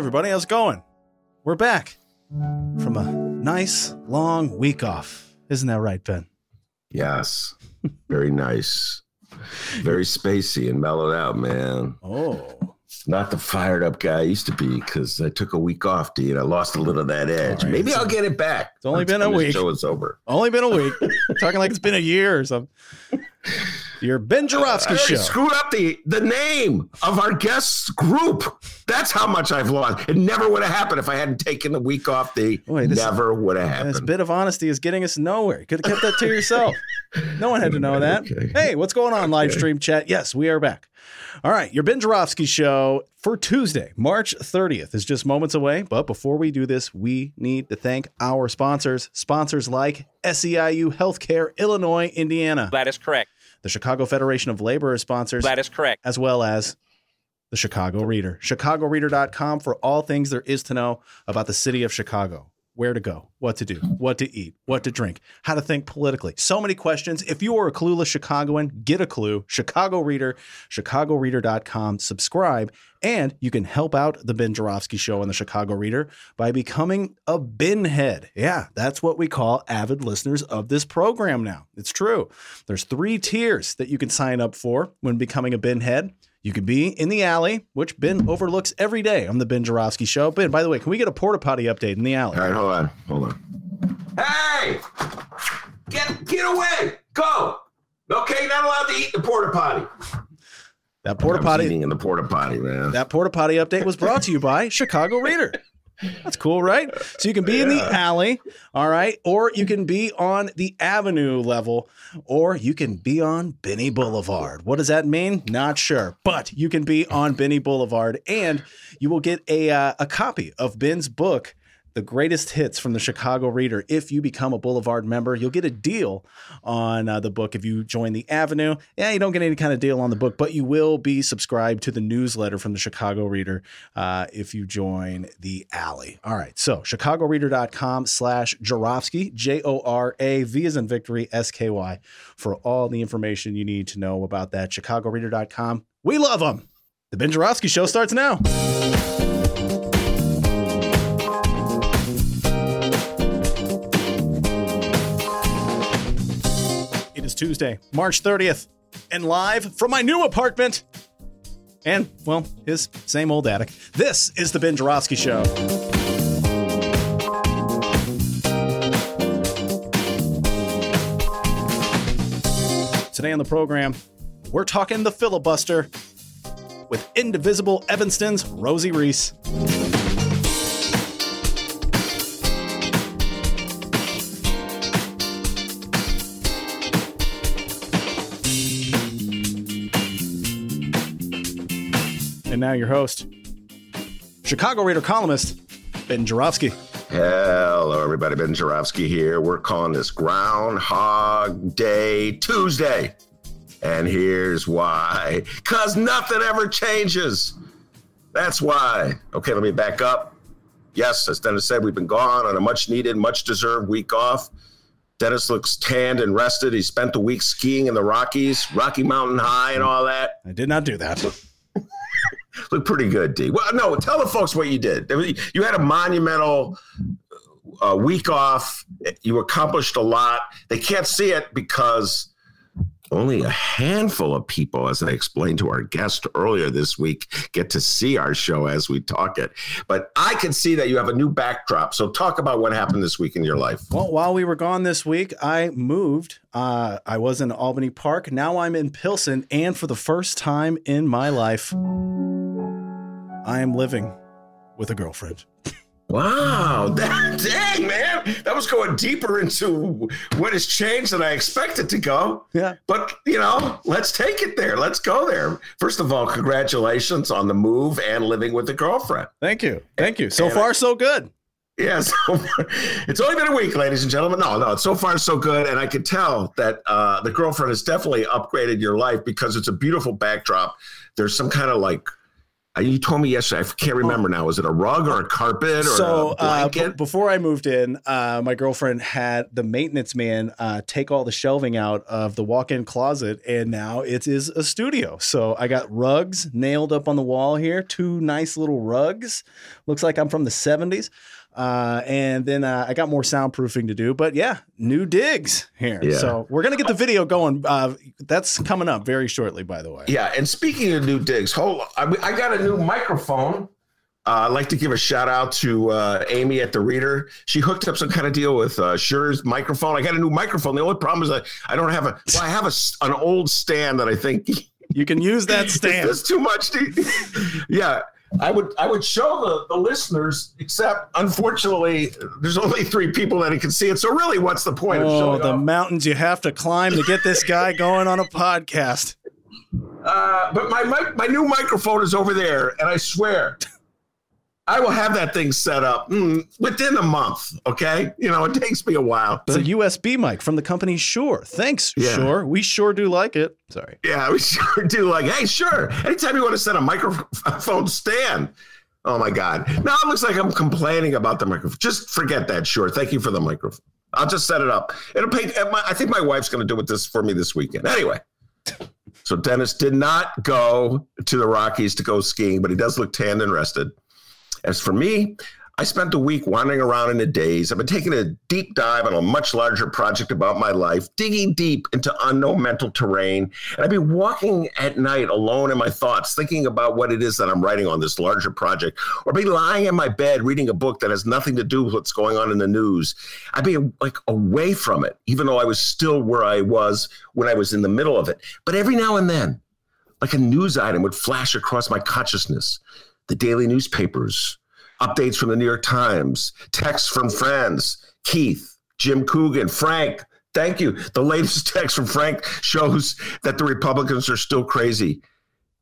Everybody, how's it going? We're back from a nice long week off. Isn't that right, Ben? Yes. Very nice. Very spacey and mellowed out, man. Oh. Not the fired up guy I used to be because I took a week off, dude. I lost a little of that edge. right. Maybe I'll get it back. It's only been a week. Show is over. Only been a week. Talking like it's been a year or something. Your Ben Joravsky show. screwed up the the name of our guest group. That's how much I've lost. It never would have happened if I hadn't taken the week off. The Boy, this- never would have happened. This bit of honesty is getting us nowhere. You could have kept that to yourself. No one had to know that. Okay. Hey, what's going on, live stream chat? Yes, we are back. All right, your Ben Joravsky show for Tuesday, March 30th is just moments away. But before we do this, we need to thank our sponsors, sponsors like SEIU Healthcare, Illinois, Indiana, That is correct. the Chicago Federation of Labor is sponsors, That is correct. as well as the Chicago Reader. ChicagoReader.com for all things there is to know about the city of Chicago. Where to go, what to do, what to eat, what to drink, how to think politically. So many questions. If you are a clueless Chicagoan, get a clue. Chicago Reader, ChicagoReader.com. Subscribe, and you can help out the Ben Joravsky Show on the Chicago Reader by becoming a Ben head. Yeah, that's what we call avid listeners of this program now. It's true. There's three tiers that you can sign up for when becoming a Ben head. You could be in the alley, which Ben overlooks every day on the Ben Joravsky Show. Ben, by the way, can we get a porta potty update in the alley? All right, hold on, hold on. Hey, get get away, go. Okay, not allowed to eat the porta potty. That porta I was potty, eating in the porta potty, man. that porta potty update was brought to you by Chicago Reader. That's cool, right? So you can be in the alley, all right, or you can be on the avenue level, or you can be on Benny Boulevard. What does that mean? Not sure, but you can be on Benny Boulevard, and you will get a uh, a copy of Ben's book. The greatest hits from the Chicago Reader. If you become a Boulevard member, you'll get a deal on uh, the book. If you join the Avenue, yeah, you don't get any kind of deal on the book, but you will be subscribed to the newsletter from the Chicago Reader uh, if you join the Alley. All right, so chicagoreader.com slash Joravsky, J O R A V is in victory, S K Y, for all the information you need to know about that. Chicagoreader.com. We love them. The Ben Joravsky Show starts now. Tuesday, March 30th, and live from my new apartment and, well, his same old attic. This is the Ben Joravsky Show. Today on the program, we're talking the filibuster with Indivisible Evanston's Rosie Rees. And now your host, Chicago Reader columnist, Ben Joravsky. Hello, everybody. Ben Joravsky here. We're calling this Groundhog Day Tuesday. And here's why. Because nothing ever changes. That's why. Okay, let me back up. Yes, as Dennis said, we've been gone on a much needed, much deserved week off. Dennis looks tanned and rested. He spent the week skiing in the Rockies, Rocky Mountain High, and all that. I did not do that. Look pretty good, D. Well, no, tell the folks what you did. You had a monumental uh, week off. You accomplished a lot. They can't see it because only a handful of people, as I explained to our guest earlier this week, get to see our show as we talk it. But I can see that you have a new backdrop. So talk about what happened this week in your life. Well, while we were gone this week, I moved. Uh, I was in Albany Park. Now I'm in Pilsen. And for the first time in my life, I am living with a girlfriend. Wow, that, dang man, that was going deeper into what has changed than I expected to go. Yeah, but you know, let's take it there. Let's go there. First of all, congratulations on the move and living with the girlfriend. Thank you, thank you. So and far, I, so good. Yeah, so it's only been a week, ladies and gentlemen. No, no, so far so good, and I could tell that uh, the girlfriend has definitely upgraded your life because it's a beautiful backdrop. There's some kind of like you told me yesterday. I can't remember now. Was it a rug or a carpet or so, a blanket? Uh, b- before I moved in, uh, my girlfriend had the maintenance man uh, take all the shelving out of the walk-in closet, and now it is a studio. So I got rugs nailed up on the wall here. Two nice little rugs. Looks like I'm from the '70s. Uh, and then uh, I got more soundproofing to do. But yeah, new digs here. Yeah. So we're gonna get the video going. Uh, that's coming up very shortly, by the way. Yeah. And speaking of new digs, hold. I, I got a new microphone. Uh, I'd like to give a shout out to uh, Amy at the Reader. She hooked up some kind of deal with uh, Shure's microphone. I got a new microphone. The only problem is I, I don't have a. Well, I have a, an old stand that I think you can use that stand. It's too much. To, yeah. I would I would show the, the listeners, except unfortunately, there's only three people that can see it. So really, what's the point oh, of showing the mountains you have to climb to get this guy going on a podcast? Uh, but my, my my new microphone is over there, and I swear I will have that thing set up mm, within a month. Okay, you know it takes me a while. It's a USB mic from the company Shure. Thanks, yeah. Shure. We sure do like it. Sorry. Yeah, we sure do like. Hey, sure. Anytime you want to set a microphone stand. Oh my God! Now it looks like I'm complaining about the microphone. Just forget that. Shure. Thank you for the microphone. I'll just set it up. It'll pay. I think my wife's going to do it this for me this weekend. Anyway. So Dennis did not go to the Rockies to go skiing, but he does look tanned and rested. As for me, I spent the week wandering around in a daze. I've been taking a deep dive on a much larger project about my life, digging deep into unknown mental terrain. And I've been walking at night alone in my thoughts, thinking about what it is that I'm writing on this larger project, or be lying in my bed reading a book that has nothing to do with what's going on in the news. I'd be like away from it, even though I was still where I was when I was in the middle of it. But every now and then, like a news item would flash across my consciousness the daily newspapers, updates from the New York Times, texts from friends, Keith, Jim Coogan, Frank. Thank you. The latest text from Frank shows that the Republicans are still crazy.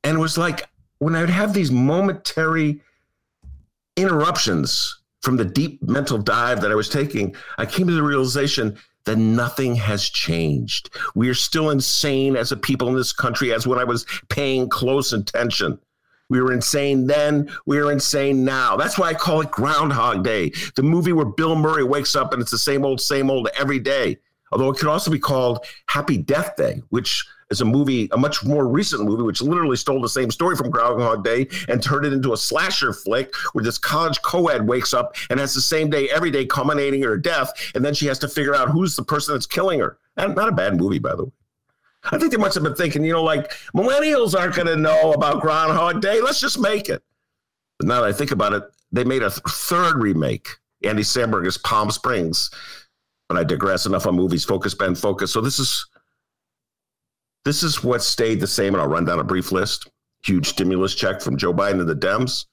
And it was like when I would have these momentary interruptions from the deep mental dive that I was taking, I came to the realization that nothing has changed. We are still insane as a people in this country as when I was paying close attention. We were insane then. We are insane now. That's why I call it Groundhog Day, the movie where Bill Murray wakes up and it's the same old, same old every day. Although it could also be called Happy Death Day, which is a movie, a much more recent movie, which literally stole the same story from Groundhog Day and turned it into a slasher flick where this college co-ed wakes up and has the same day every day culminating in her death. And then she has to figure out who's the person that's killing her. Not a bad movie, by the way. I think they must have been thinking, you know, like millennials aren't going to know about Groundhog Day. Let's just make it. But now that I think about it, they made a th- third remake. Andy Samberg's Palm Springs. But I digress. Enough on movies. Focus, Ben. Focus. So this is this is what stayed the same, and I'll run down a brief list. Huge stimulus check from Joe Biden and the Dems.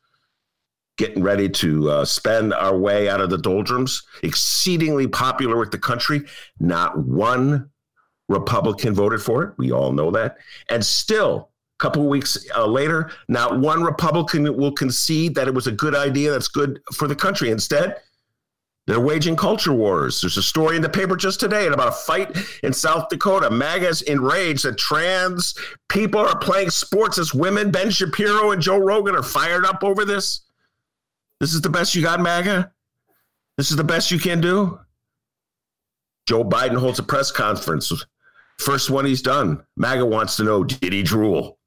Getting ready to uh, spend our way out of the doldrums. Exceedingly popular with the country. Not one Republican voted for it. We all know that. And still, a couple of weeks uh, later, not one Republican will concede that it was a good idea that's good for the country. Instead, they're waging culture wars. There's a story in the paper just today about a fight in South Dakota. MAGA's enraged that trans people are playing sports as women. Ben Shapiro and Joe Rogan are fired up over this. This is the best you got, MAGA? This is the best you can do? Joe Biden holds a press conference First one he's done. MAGA wants to know did he drool?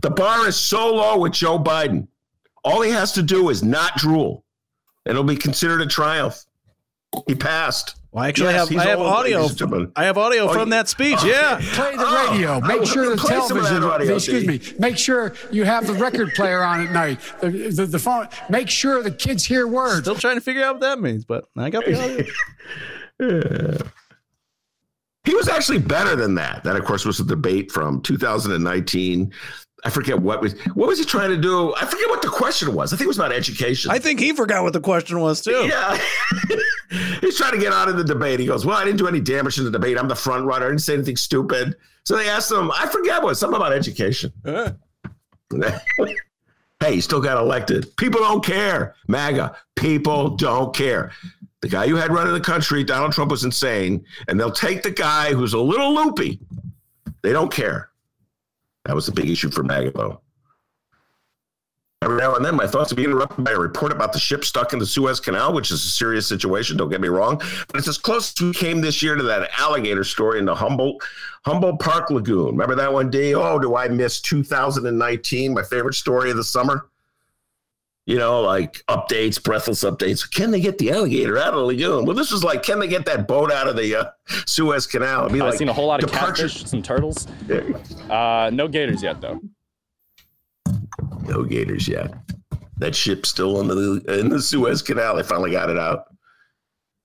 The bar is so low with Joe Biden. All he has to do is not drool. It'll be considered a triumph. He passed. Well, actually, yes, I have, I have old, audio. From, I have audio oh, from that speech. Oh, yeah, play the radio. Oh, make sure the television. Audio, excuse me. Make sure you have the record player on at night. The, the, the phone. Make sure the kids hear words. Still trying to figure out what that means, but I got the audio. yeah. He was actually better than that. That, of course, was a debate from 2019. I forget what was what was he trying to do. I forget what the question was. I think it was about education. I think he forgot what the question was too. Yeah, he's trying to get out of the debate. He goes, "Well, I didn't do any damage in the debate. I'm the front runner. I didn't say anything stupid." So they asked him. I forget what something about education. Uh. hey, he still got elected. People don't care. MAGA. People don't care. The guy you had running the country, Donald Trump, was insane, and they'll take the guy who's a little loopy. They don't care. That was the big issue for MAGA, though. Every now and then, my thoughts would be interrupted by a report about the ship stuck in the Suez Canal, which is a serious situation. Don't get me wrong, but it's as close as we came this year to that alligator story in the Humboldt Humboldt Park Lagoon. Remember that one day? Oh, do I miss 2019? My favorite story of the summer. You know, like updates, breathless updates. Can they get the alligator out of the lagoon? Well, this was like, can they get that boat out of the uh, Suez Canal? I've like seen a whole lot of catfish, some turtles. Uh, no gators yet, though. No gators yet. That ship's still in the in the Suez Canal. They finally got it out.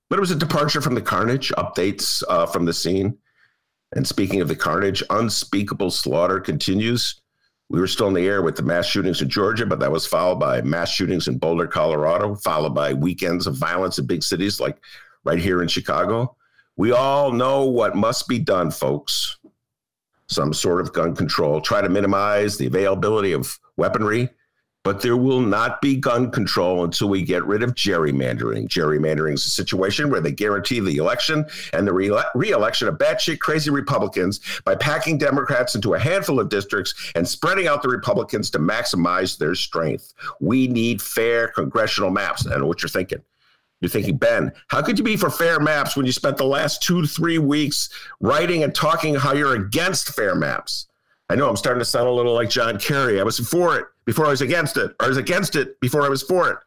But it was a departure from the carnage. Updates uh, from the scene. And speaking of the carnage, unspeakable slaughter continues. We were still in the air with the mass shootings in Georgia, but that was followed by mass shootings in Boulder, Colorado, followed by weekends of violence in big cities like right here in Chicago. We all know what must be done, folks some sort of gun control, try to minimize the availability of weaponry. But there will not be gun control until we get rid of gerrymandering. Gerrymandering is a situation where they guarantee the election and the re election of batshit crazy Republicans by packing Democrats into a handful of districts and spreading out the Republicans to maximize their strength. We need fair congressional maps. I know what you're thinking. You're thinking, Ben, how could you be for fair maps when you spent the last two to three weeks writing and talking how you're against fair maps? I know I'm starting to sound a little like John Kerry. I was for it before I was against it, or I was against it before I was for it.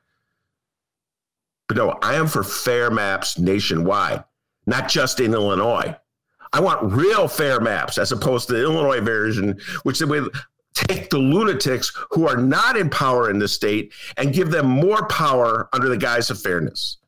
But no, I am for fair maps nationwide, not just in Illinois. I want real fair maps as opposed to the Illinois version, which would take the lunatics who are not in power in the state and give them more power under the guise of fairness.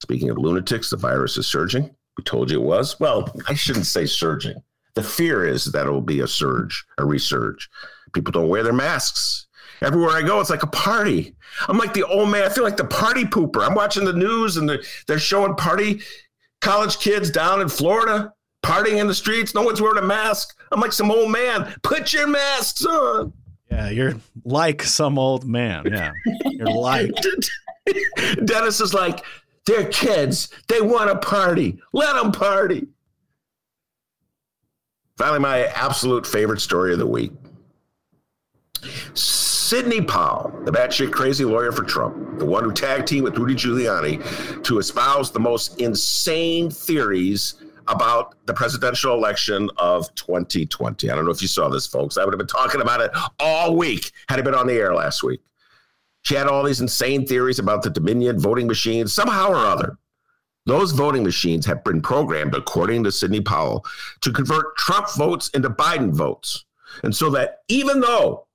Speaking of lunatics, the virus is surging. We told you it was. Well, I shouldn't say surging. The fear is that it will be a surge, a resurge. People don't wear their masks. Everywhere I go, it's like a party. I'm like the old man. I feel like the party pooper. I'm watching the news and they're, they're showing party college kids down in Florida partying in the streets. No one's wearing a mask. I'm like some old man. Put your masks on. Yeah, you're like some old man. Yeah, you're like. Dennis is like, they're kids. They want to party. Let them party. Finally, my absolute favorite story of the week. Sidney Powell, the batshit crazy lawyer for Trump, the one who tag teamed with Rudy Giuliani to espouse the most insane theories about the presidential election of 2020. I don't know if you saw this, folks. I would have been talking about it all week had it been on the air last week. She had all these insane theories about the Dominion voting machines, somehow or other. Those voting machines have been programmed, according to Sidney Powell, to convert Trump votes into Biden votes. And so that even though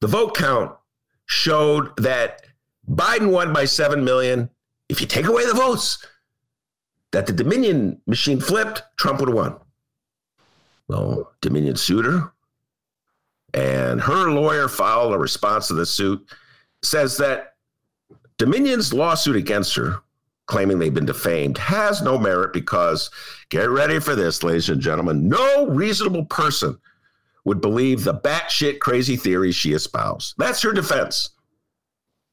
the vote count showed that Biden won by 7 million, if you take away the votes, that the Dominion machine flipped, Trump would have won. Well, Dominion sued her and her lawyer filed a response to the suit, says that Dominion's lawsuit against her, claiming they've been defamed, has no merit because, get ready for this, ladies and gentlemen, no reasonable person would believe the batshit crazy theories she espoused. That's her defense.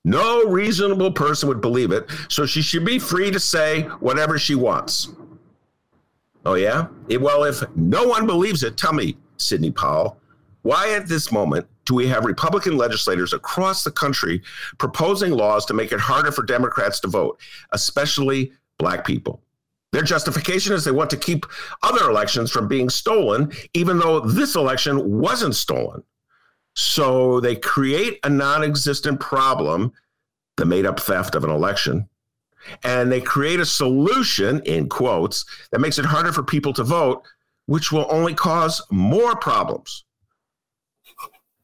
No reasonable person would believe it, so she should be free to say whatever she wants. Oh, yeah? Well, if no one believes it, tell me, Sidney Powell, why at this moment do we have Republican legislators across the country proposing laws to make it harder for Democrats to vote, especially black people? Their justification is they want to keep other elections from being stolen, even though this election wasn't stolen. So they create a non existent problem, the made up theft of an election, and they create a solution, in quotes, that makes it harder for people to vote, which will only cause more problems.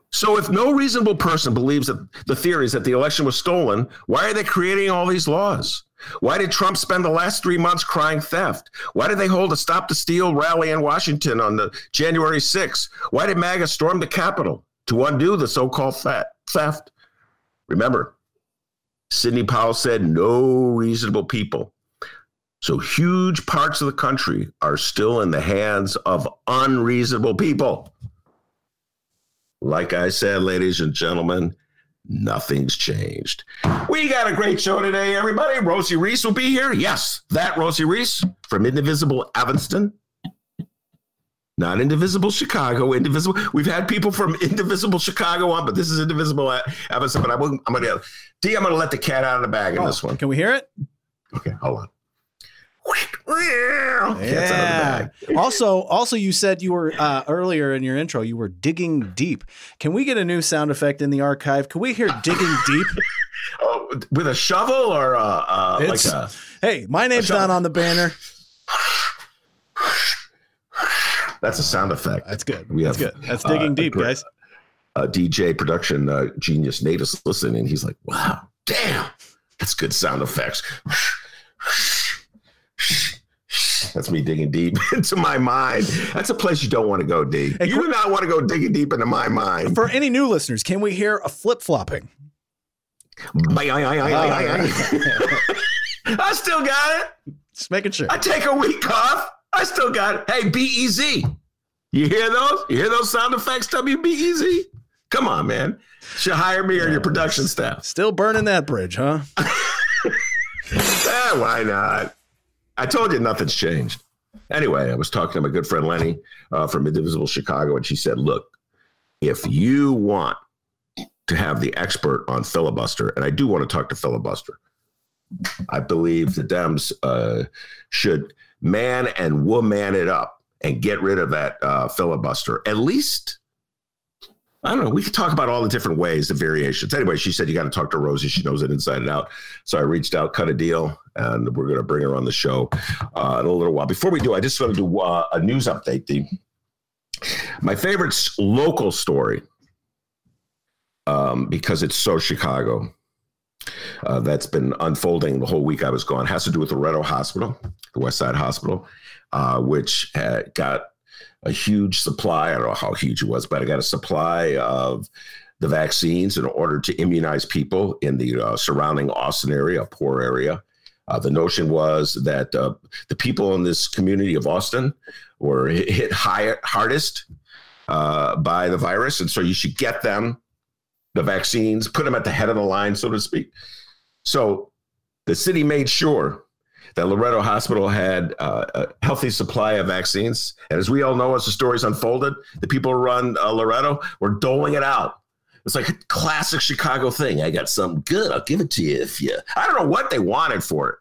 So, if no reasonable person believes that the theories that the election was stolen, why are they creating all these laws? Why did Trump spend the last three months crying theft? Why did they hold a Stop the Steal rally in Washington on the January 6th? Why did MAGA storm the Capitol to undo the so-called theft? Remember, Sidney Powell said no reasonable people. So huge parts of the country are still in the hands of unreasonable people. Like I said, ladies and gentlemen, nothing's changed. We got a great show today, everybody. Rosie Rees will be here. Yes, that Rosie Rees from Indivisible Evanston. Not Indivisible Chicago, Indivisible. We've had people from Indivisible Chicago on, but this is Indivisible Evanston. But I am going to, D, I'm going to let the cat out of the bag in oh, this one. Can we hear it? Okay, hold on. Yeah. also, also, you said you were uh, earlier in your intro. You were digging deep. Can we get a new sound effect in the archive? Can we hear digging deep? oh, with a shovel or uh, uh, like a? Hey, my name's not on the banner. That's a sound effect. That's good. We That's have, good. That's digging uh, deep, guys. A DJ production uh, genius Nate is listening. He's like, "Wow, damn, that's good sound effects." That's me digging deep into my mind. That's a place you don't want to go, D. Hey, you do not want to go digging deep into my mind. For any new listeners, can we hear a flip flopping? I still got it. Just making sure. I take a week off. I still got it. Hey, B-E-Z. You hear those? You hear those sound effects, W-B-E-Z? Come on, man. Should hire me or your production staff. Still burning that bridge, huh? eh, why not? I told you nothing's changed. Anyway, I was talking to my good friend Lenny uh, from Indivisible Chicago, and she said, Look, if you want to have the expert on filibuster, and I do want to talk to filibuster, I believe the Dems uh, should man and woman it up and get rid of that uh, filibuster, at least I don't know. We could talk about all the different ways, the variations. Anyway, she said you got to talk to Rosie. She knows it inside and out. So I reached out, cut a deal, and we're going to bring her on the show uh, in a little while. Before we do, I just want to do uh, a news update. The my favorite local story, um, because it's so Chicago. Uh, that's been unfolding the whole week I was gone. Has to do with the Loretto Hospital, the West Side Hospital, uh, which got a huge supply. I don't know how huge it was, but I got a supply of the vaccines in order to immunize people in the uh, surrounding Austin area, a poor area. Uh, the notion was that uh, the people in this community of Austin were hit high, hardest uh, by the virus, and so you should get them the vaccines, put them at the head of the line, so to speak. So the city made sure that Loretto Hospital had uh, a healthy supply of vaccines. And as we all know, as the stories unfolded, the people who run uh, Loretto were doling it out. It's like a classic Chicago thing. I got something good. I'll give it to you if you. I don't know what they wanted for it.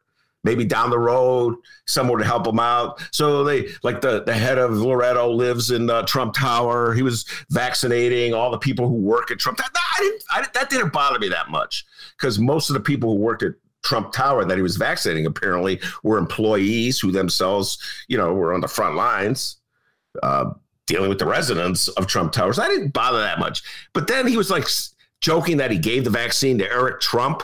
Maybe down the road, somewhere to help them out. So they, like the the head of Loretto, lives in uh, Trump Tower. He was vaccinating all the people who work at Trump. That, I didn't, I, that didn't bother me that much because most of the people who worked at Trump Tower that he was vaccinating apparently were employees who themselves, you know, were on the front lines uh, dealing with the residents of Trump Towers. I didn't bother that much. But then he was like joking that he gave the vaccine to Eric Trump,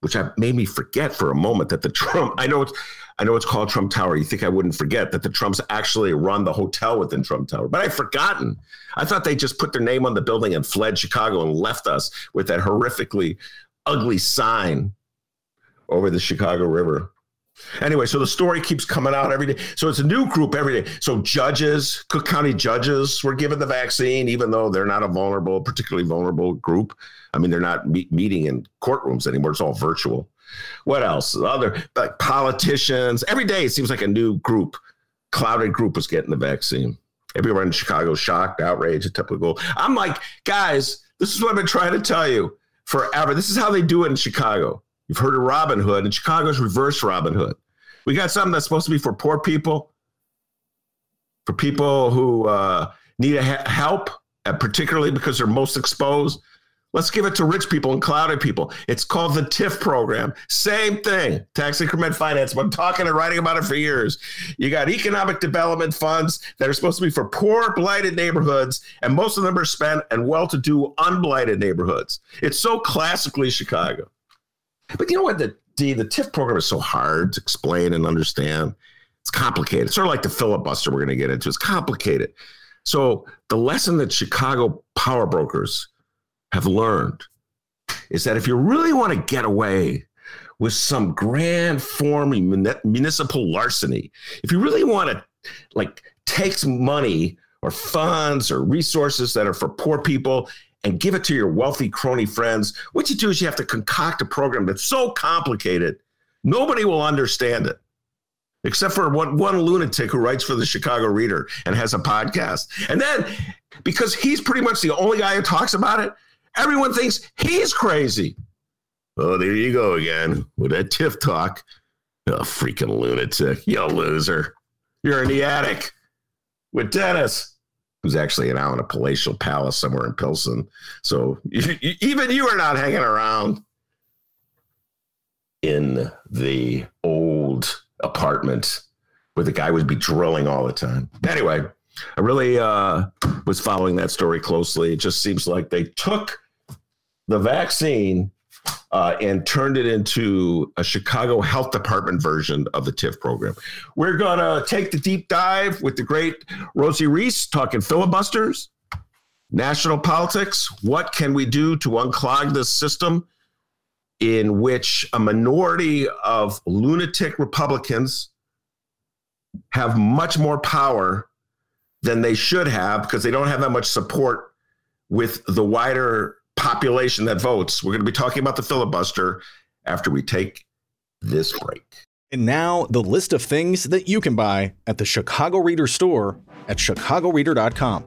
which made me forget for a moment that the Trump, I know it's, I know it's called Trump Tower. You think I wouldn't forget that the Trumps actually run the hotel within Trump Tower, but I'd forgotten. I thought they just put their name on the building and fled Chicago and left us with that horrifically ugly sign over the Chicago River. Anyway, so the story keeps coming out every day. So it's a new group every day. So judges, Cook County judges were given the vaccine, even though they're not a vulnerable, particularly vulnerable group. I mean, they're not me- meeting in courtrooms anymore. It's all virtual. What else? Other like politicians. Every day it seems like a new group, clouted group was getting the vaccine. Everyone in Chicago shocked, outraged, typical. I'm like, guys, this is what I've been trying to tell you forever. This is how they do it in Chicago. You've heard of Robin Hood, and Chicago's reverse Robin Hood. We got something that's supposed to be for poor people, for people who uh, need a ha- help, uh, particularly because they're most exposed. Let's give it to rich people and clouted people. It's called the TIF program. Same thing, tax increment finance. I'm talking and writing about it for years. You got economic development funds that are supposed to be for poor, blighted neighborhoods, and most of them are spent in well to do, unblighted neighborhoods. It's so classically Chicago. But you know what? The D, the TIF program is so hard to explain and understand. It's complicated. It's sort of like the filibuster we're going to get into. It's complicated. So the lesson that Chicago power brokers have learned is that if you really want to get away with some grand form of municipal larceny, if you really want to like take some money or funds or resources that are for poor people and give it to your wealthy crony friends, what you do is you have to concoct a program that's so complicated, nobody will understand it. Except for one, one lunatic who writes for the Chicago Reader and has a podcast. And then, because he's pretty much the only guy who talks about it, everyone thinks he's crazy. Oh, there you go again with that TIF talk. Oh, freaking lunatic. You loser. You're in the attic with Dennis, who's actually now in a palatial palace somewhere in Pilsen. So even you are not hanging around in the old apartment where the guy would be drilling all the time. Anyway, I really uh, was following that story closely. It just seems like they took the vaccine uh, and turned it into a Chicago Health Department version of the TIF program. We're going to take the deep dive with the great Rosie Rees talking filibusters, national politics. What can we do to unclog this system in which a minority of lunatic Republicans have much more power than they should have because they don't have that much support with the wider population that votes. We're going to be talking about the filibuster after we take this break. And now, the list of things that you can buy at the Chicago Reader store at chicagoreader.com.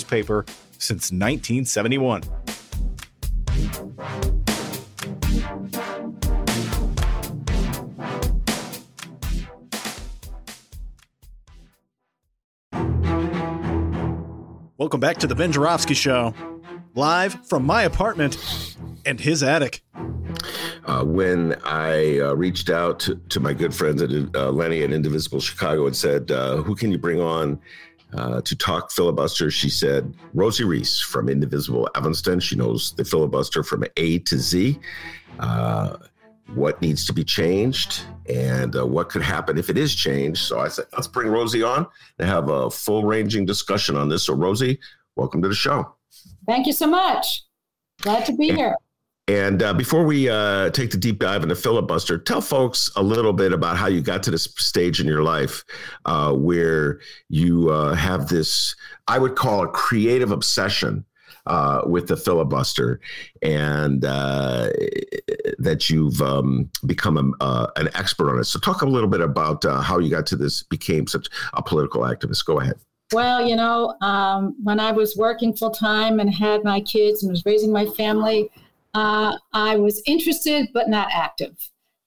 newspaper since 1971. Welcome back to the Ben Joravsky Show, live from my apartment and his attic. Uh, when I uh, reached out to, to, my good friends at uh, Lenny at Indivisible Chicago and said, uh, "Who can you bring on uh, to talk filibuster, she said, Rosie Rees from Indivisible Evanston. She knows the filibuster from A to Z. Uh, what needs to be changed and uh, what could happen if it is changed. So I said, let's bring Rosie on and have a full ranging discussion on this. So, Rosie, welcome to the show. Thank you so much. Glad to be and, here. And uh, before we uh, take the deep dive into filibuster, tell folks a little bit about how you got to this stage in your life uh, where you uh, have this, I would call a creative obsession uh, with the filibuster, and uh, that you've um, become a, an expert on it. So, talk a little bit about how you got to this, became such a political activist. Go ahead. Well, you know, um, when I was working full time and had my kids and was raising my family, uh, I was interested but not active.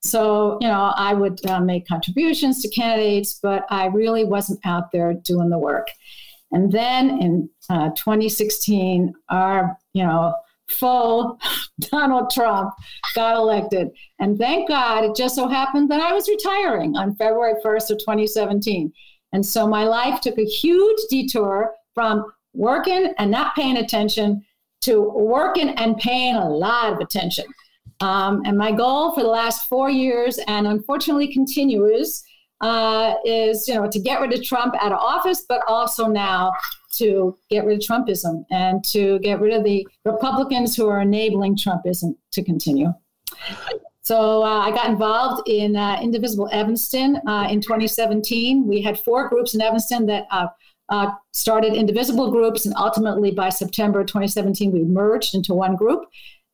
So, you know, I would uh, make contributions to candidates, but I really wasn't out there doing the work. And then in uh, 2016, our, you know, foe, Donald Trump, got elected. And thank God it just so happened that I was retiring on February 1st of 2017. And so my life took a huge detour from working and not paying attention to working and paying a lot of attention. Um, and my goal for the last four years, and unfortunately continues, uh, is you know to get rid of Trump out of office, but also now to get rid of Trumpism and to get rid of the Republicans who are enabling Trumpism to continue. So uh, I got involved in uh, Indivisible Evanston uh, in 2017. We had four groups in Evanston that uh, started indivisible groups, and ultimately by September 2017, we merged into one group.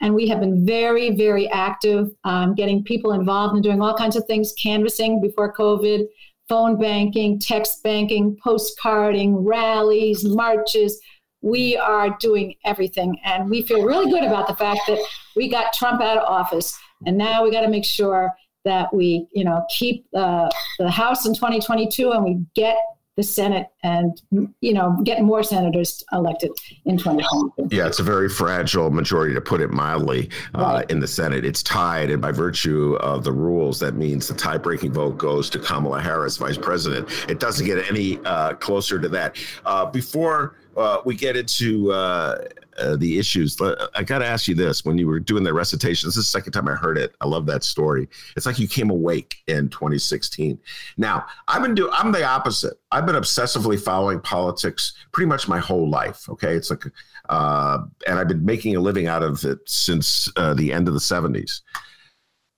And we have been very, very active, um, getting people involved and doing all kinds of things, canvassing before COVID, phone banking, text banking, postcarding, rallies, marches. We are doing everything. And we feel really good about the fact that we got Trump out of office. And now we got to make sure that we, you know, keep uh, the House in 2022 and we get the Senate and you know get more senators elected in 2020. Yeah, it's a very fragile majority to put it mildly uh, right. in the Senate. It's tied, and by virtue of the rules, that means the tie-breaking vote goes to Kamala Harris, Vice President. It doesn't get any uh, closer to that. Uh, before uh, we get into uh, uh, the issues. I got to ask you this: when you were doing the recitation, this is the second time I heard it. I love that story. It's like you came awake in 2016. Now, I've been doing. I'm the opposite. I've been obsessively following politics pretty much my whole life. Okay, it's like, uh, and I've been making a living out of it since uh, the end of the 70s.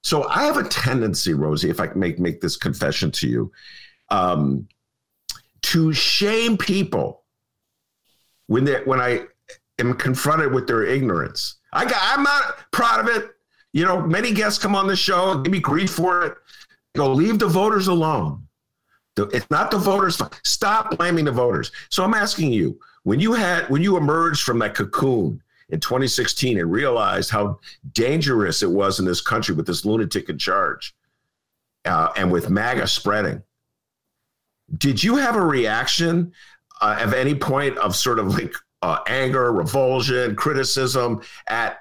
So I have a tendency, Rosie, if I can make make this confession to you, um, to shame people when they when I am confronted with their ignorance. I got, I'm not proud of it. You know, many guests come on the show, give me grief for it. Go, leave the voters alone. It's not the voters. Stop blaming the voters. So I'm asking you, when you had when you emerged from that cocoon in 2016 and realized how dangerous it was in this country with this lunatic in charge, uh, and with MAGA spreading, did you have a reaction uh, at any point of sort of like uh, anger, revulsion, criticism at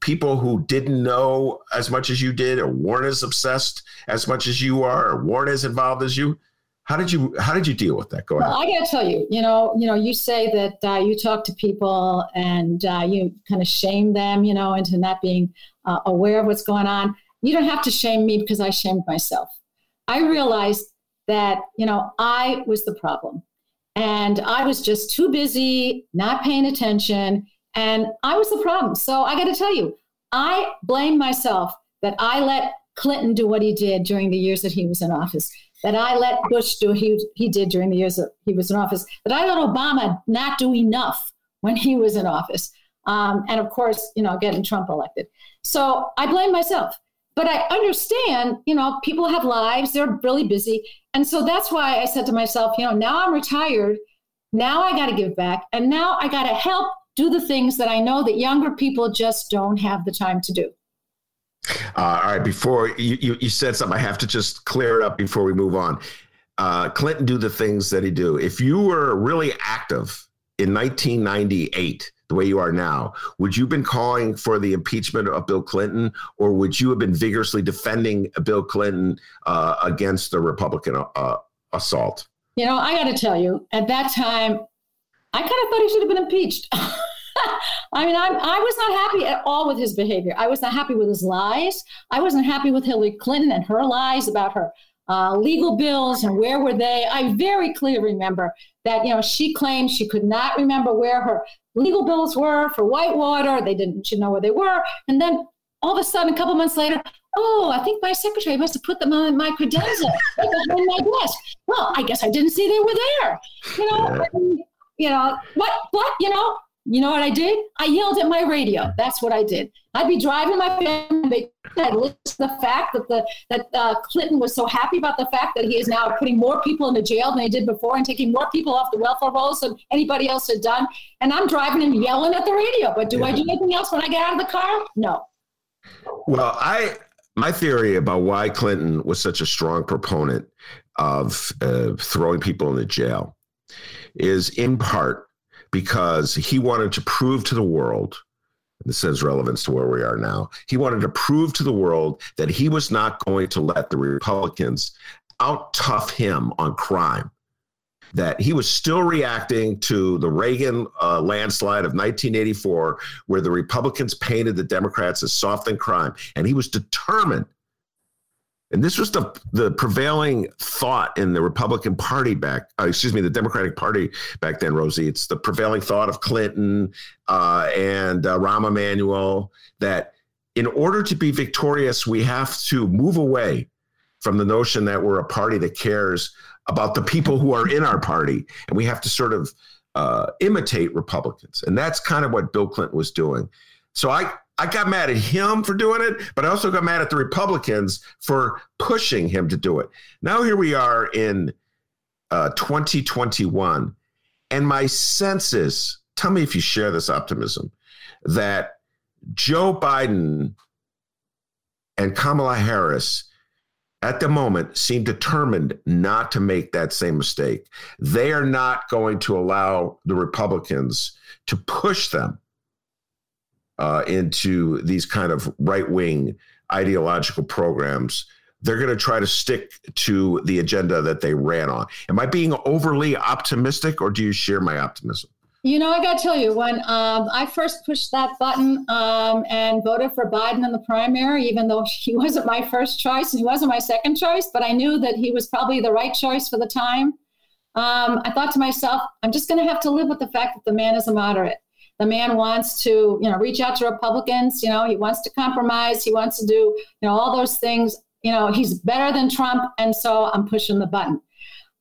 people who didn't know as much as you did, or weren't as obsessed as much as you are, or weren't as involved as you? How did you How did you deal with that? Go well, ahead. I got to tell you, you know, you know, you say that uh, you talk to people and uh, you kind of shame them, you know, into not being uh, aware of what's going on. You don't have to shame me because I shamed myself. I realized that you know I was the problem. And I was just too busy, not paying attention. And I was the problem. So I got to tell you, I blame myself that I let Clinton do what he did during the years that he was in office, that I let Bush do what he, he did during the years that he was in office, that I let Obama not do enough when he was in office. Um, and of course, you know, getting Trump elected. So I blame myself. But I understand, you know, people have lives, they're really busy. And so that's why I said to myself, you know, now I'm retired. Now I got to give back. And now I got to help do the things that I know that younger people just don't have the time to do. Uh, all right. Before you, you, you, said something, I have to just clear it up before we move on. Uh, Clinton do the things that he do. If you were really active in 1998, the way you are now, would you have been calling for the impeachment of Bill Clinton, or would you have been vigorously defending Bill Clinton uh, against the Republican uh, assault? You know, I got to tell you, at that time, I kind of thought he should have been impeached. I mean, I, I was not happy at all with his behavior. I was not happy with his lies. I wasn't happy with Hillary Clinton and her lies about her uh, legal bills and where were they. I very clearly remember that, you know, she claimed she could not remember where her legal bills were for Whitewater. They didn't she know where they were. And then all of a sudden, a couple months later, oh, I think my secretary must have put them on my credenza behind my desk. Well, I guess I didn't see they were there. You know, and, you know what? What? You know, you know what I did? I yelled at my radio. That's what I did. I'd be driving my family. I'd listen to the fact that the that uh, Clinton was so happy about the fact that he is now putting more people into jail than he did before and taking more people off the welfare rolls than anybody else had done. And I'm driving and yelling at the radio. But do yeah. I do anything else when I get out of the car? No. Well, I my theory about why Clinton was such a strong proponent of uh, throwing people into jail is in part because he wanted to prove to the world and this has relevance to where we are now. He wanted to prove to the world that he was not going to let the Republicans out tough him on crime. That he was still reacting to the Reagan uh, landslide of 1984, where the Republicans painted the Democrats as soft in crime. And he was determined and this was the the prevailing thought in the Republican Party back, uh, excuse me, the Democratic Party back then, Rosie. It's the prevailing thought of Clinton uh, and uh, Rahm Emanuel that in order to be victorious, we have to move away from the notion that we're a party that cares about the people who are in our party, and we have to sort of uh, imitate Republicans, and that's kind of what Bill Clinton was doing. So I I got mad at him for doing it, but I also got mad at the Republicans for pushing him to do it. Now here we are in uh, 2021, and my sense is, tell me if you share this optimism, that Joe Biden and Kamala Harris at the moment seem determined not to make that same mistake. They are not going to allow the Republicans to push them uh, into these kind of right wing ideological programs. They're going to try to stick to the agenda that they ran on. Am I being overly optimistic, or do you share my optimism? You know, I got to tell you, when um, I first pushed that button um, and voted for Biden in the primary, even though he wasn't my first choice and he wasn't my second choice, but I knew that he was probably the right choice for the time. Um, I thought to myself, I'm just going to have to live with the fact that the man is a moderate. The man wants to, you know, reach out to Republicans. You know, he wants to compromise. He wants to do, you know, all those things. You know, he's better than Trump, and so I'm pushing the button.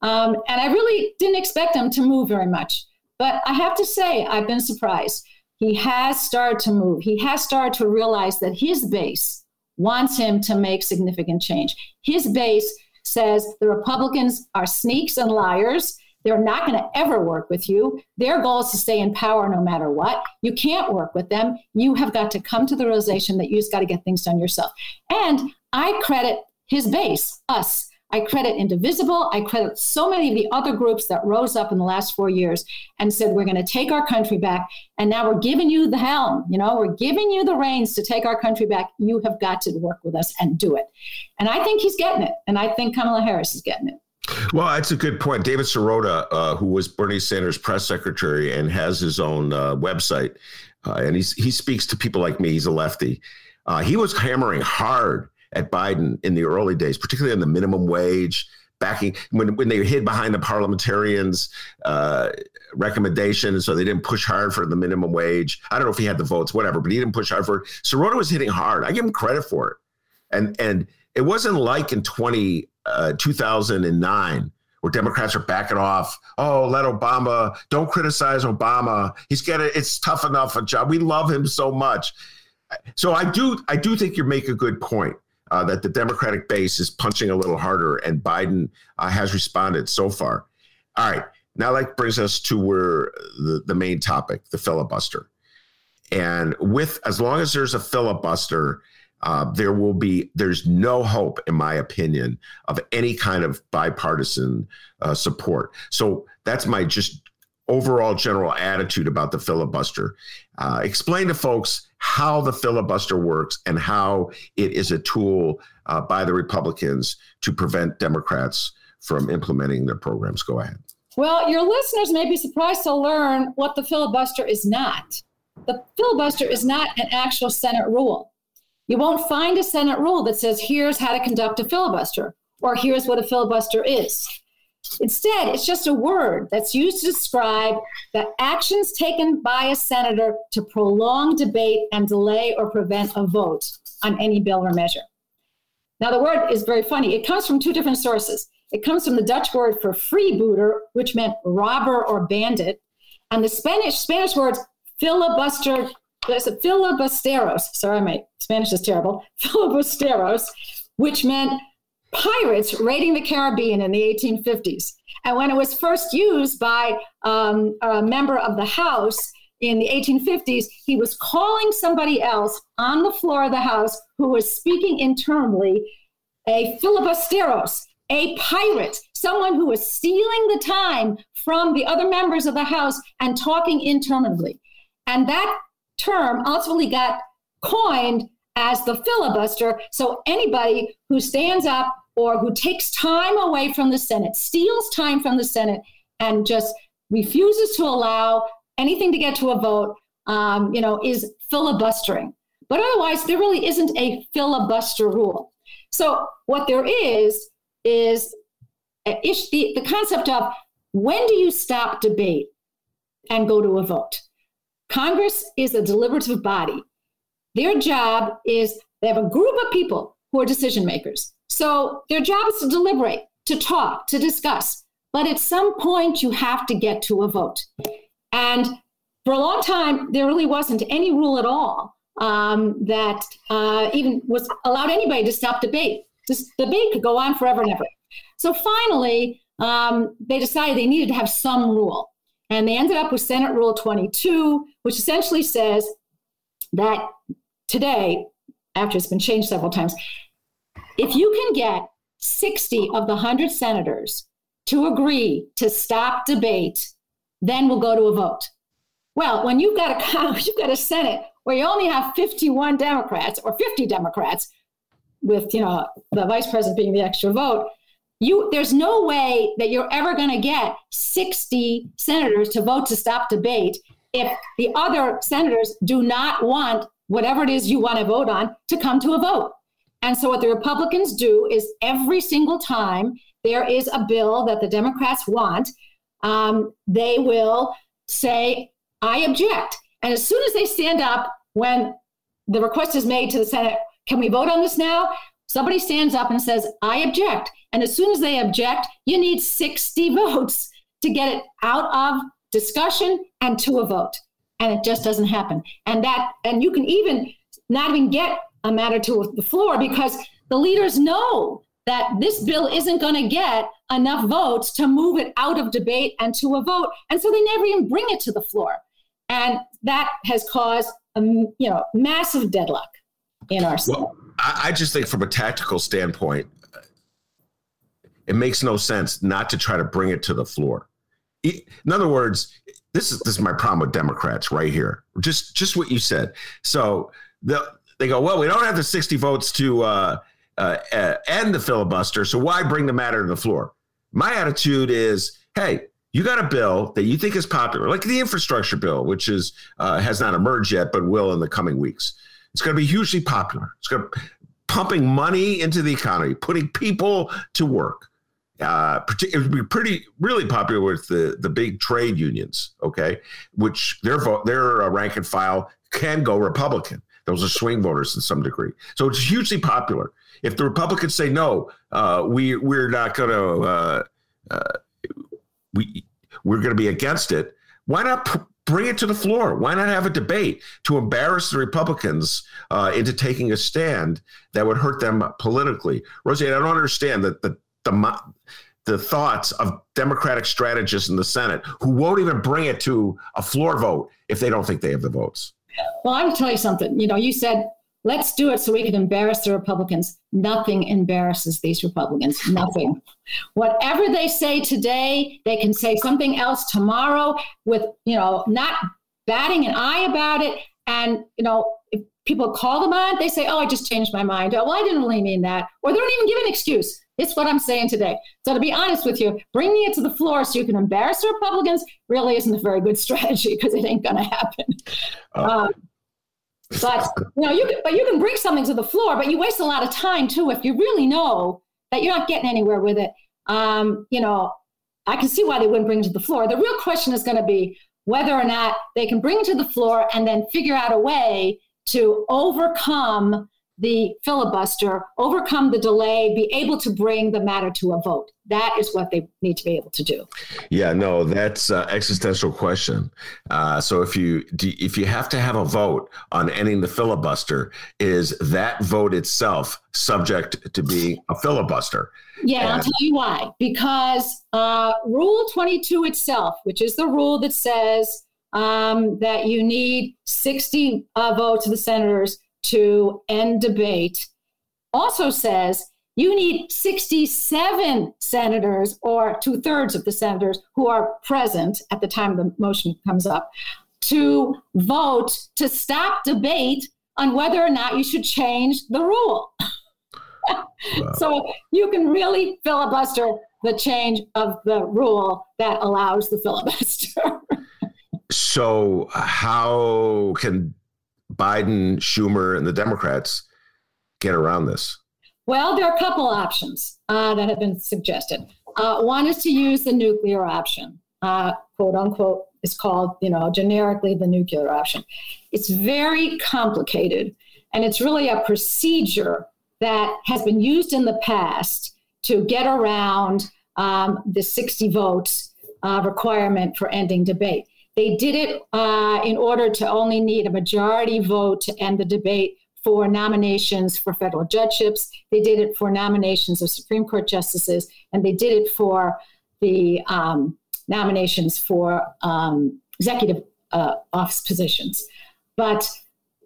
Um, and I really didn't expect him to move very much. But I have to say, I've been surprised. He has started to move. He has started to realize that his base wants him to make significant change. His base says the Republicans are sneaks and liars. They're not going to ever work with you. Their goal is to stay in power no matter what. You can't work with them. You have got to come to the realization that you just got to get things done yourself. And I credit his base, us, I credit Indivisible. I credit so many of the other groups that rose up in the last four years and said, we're going to take our country back. And now we're giving you the helm. You know, we're giving you the reins to take our country back. You have got to work with us and do it. And I think he's getting it. And I think Kamala Harris is getting it. Well, that's a good point. David Sirota, uh, who was Bernie Sanders' press secretary and has his own uh, website, uh, and he speaks to people like me. He's a lefty. Uh, he was hammering hard at Biden in the early days, particularly on the minimum wage, backing when, when they hid behind the parliamentarians' uh, recommendation, so they didn't push hard for the minimum wage. I don't know if he had the votes, whatever, but he didn't push hard for it. Sirota was hitting hard. I give him credit for it, and and it wasn't like in 20, uh, 2009 where Democrats are backing off. Oh, let Obama, don't criticize Obama. He's got it. It's tough enough a job. We love him so much. So I do, I do think you make a good point uh, that the Democratic base is punching a little harder, and Biden uh, has responded so far. All right, now that brings us to where the, the main topic, the filibuster. And with as long as there's a filibuster, uh, there will be there's no hope, in my opinion, of any kind of bipartisan uh, support. So that's my just overall general attitude about the filibuster. Uh, explain to folks how the filibuster works and how it is a tool uh, by the Republicans to prevent Democrats from implementing their programs. Go ahead. Well, your listeners may be surprised to learn what the filibuster is not. The filibuster is not an actual Senate rule. You won't find a Senate rule that says, here's how to conduct a filibuster, or here's what a filibuster is. Instead, it's just a word that's used to describe the actions taken by a senator to prolong debate and delay or prevent a vote on any bill or measure. Now, the word is very funny. It comes from two different sources. It comes from the Dutch word for freebooter, which meant robber or bandit, and the Spanish Spanish word filibuster, filibusteros. Sorry, my Spanish is terrible. Filibusteros, which meant pirates raiding the Caribbean in the 1850s. And when it was first used by um, a member of the House in the 1850s, he was calling somebody else on the floor of the House who was speaking internally a filibusteros, a pirate, someone who was stealing the time from the other members of the House and talking interminably. And that term ultimately got coined as the filibuster. So anybody who stands up or who takes time away from the Senate, steals time from the Senate, and just refuses to allow anything to get to a vote, um, you know, is filibustering. But otherwise, there really isn't a filibuster rule. So what there is is the, the concept of when do you stop debate and go to a vote? Congress is a deliberative body. Their job is they have a group of people who are decision makers. So their job is to deliberate, to talk, to discuss. But at some point, you have to get to a vote. And for a long time, there really wasn't any rule at all um, that uh, even was allowed anybody to stop debate. This debate could go on forever and ever. So finally, um, they decided they needed to have some rule. And they ended up with Senate Rule 22, which essentially says that today, after it's been changed several times, if you can get 60 of the 100 senators to agree to stop debate, then we'll go to a vote. Well, when you've got a you've got a Senate where you only have 51 Democrats or 50 Democrats, with you know the vice president being the extra vote, you there's no way that you're ever going to get 60 senators to vote to stop debate if the other senators do not want whatever it is you want to vote on to come to a vote. And so what the Republicans do is every single time there is a bill that the Democrats want, um, they will say, I object. And as soon as they stand up when the request is made to the Senate, can we vote on this now? Somebody stands up and says, I object. And as soon as they object, you need 60 votes to get it out of discussion and to a vote. And it just doesn't happen. And that, and you can even not even get a matter to the floor because the leaders know that this bill isn't going to get enough votes to move it out of debate and to a vote. And so they never even bring it to the floor. And that has caused a you know massive deadlock in our Senate. Well, I just think from a tactical standpoint, it makes no sense not to try to bring it to the floor. In other words, this is this is my problem with Democrats right here. Just just what you said. So the, they go, well, we don't have the 60 votes to uh, uh, uh, end the filibuster, so why bring the matter to the floor? My attitude is, hey, you got a bill that you think is popular, like the infrastructure bill, which is uh, has not emerged yet, but will in the coming weeks. It's going to be hugely popular. It's going to pumping money into the economy, putting people to work. Uh, it would be pretty really popular with the the big trade unions. Okay, which their vote, their uh, rank and file can go Republican. Those are swing voters in some degree. So it's hugely popular. If the Republicans say no, uh, we we're not going to uh, uh, we we're going to be against it. Why not bring it to the floor? Why not have a debate to embarrass the Republicans uh, into taking a stand that would hurt them politically? Rosie, I don't understand that the the the thoughts of Democratic strategists in the Senate who won't even bring it to a floor vote if they don't think they have the votes. Well, I will tell you something. You know, you said Let's do it so we can embarrass the Republicans. Nothing embarrasses these Republicans. Nothing. Whatever they say today, they can say something else tomorrow with, you know, not batting an eye about it. And, you know, if people call them on, they say, oh, I just changed my mind. Oh, well, I didn't really mean that. Or they don't even give an excuse. It's what I'm saying today. So to be honest with you, bringing it to the floor so you can embarrass the Republicans really isn't a very good strategy because it ain't going to happen. Uh, um, but you know, you can, but you can bring something to the floor, but you waste a lot of time too if you really know that you're not getting anywhere with it. Um, you know, I can see why they wouldn't bring it to the floor. The real question is going to be whether or not they can bring it to the floor and then figure out a way to overcome the filibuster, overcome the delay, be able to bring the matter to a vote. That is what they need to be able to do. Yeah, no, that's an existential question. Uh, so if you if you have to have a vote on ending the filibuster, is that vote itself subject to being a filibuster? Yeah, and- I'll tell you why. Because uh, Rule 22 itself, which is the rule that says um, that you need 60 uh, votes of the senators to end debate also says you need 67 senators or two thirds of the senators who are present at the time the motion comes up to vote to stop debate on whether or not you should change the rule. wow. So you can really filibuster the change of the rule that allows the filibuster. so, how can Biden, Schumer, and the Democrats get around this? Well, there are a couple options uh, that have been suggested. Uh, one is to use the nuclear option, uh, quote unquote, is called, you know, generically the nuclear option. It's very complicated, and it's really a procedure that has been used in the past to get around um, the 60 votes uh, requirement for ending debate. They did it uh, in order to only need a majority vote to end the debate for nominations for federal judgeships. They did it for nominations of Supreme Court justices, and they did it for the um, nominations for um, executive uh, office positions. But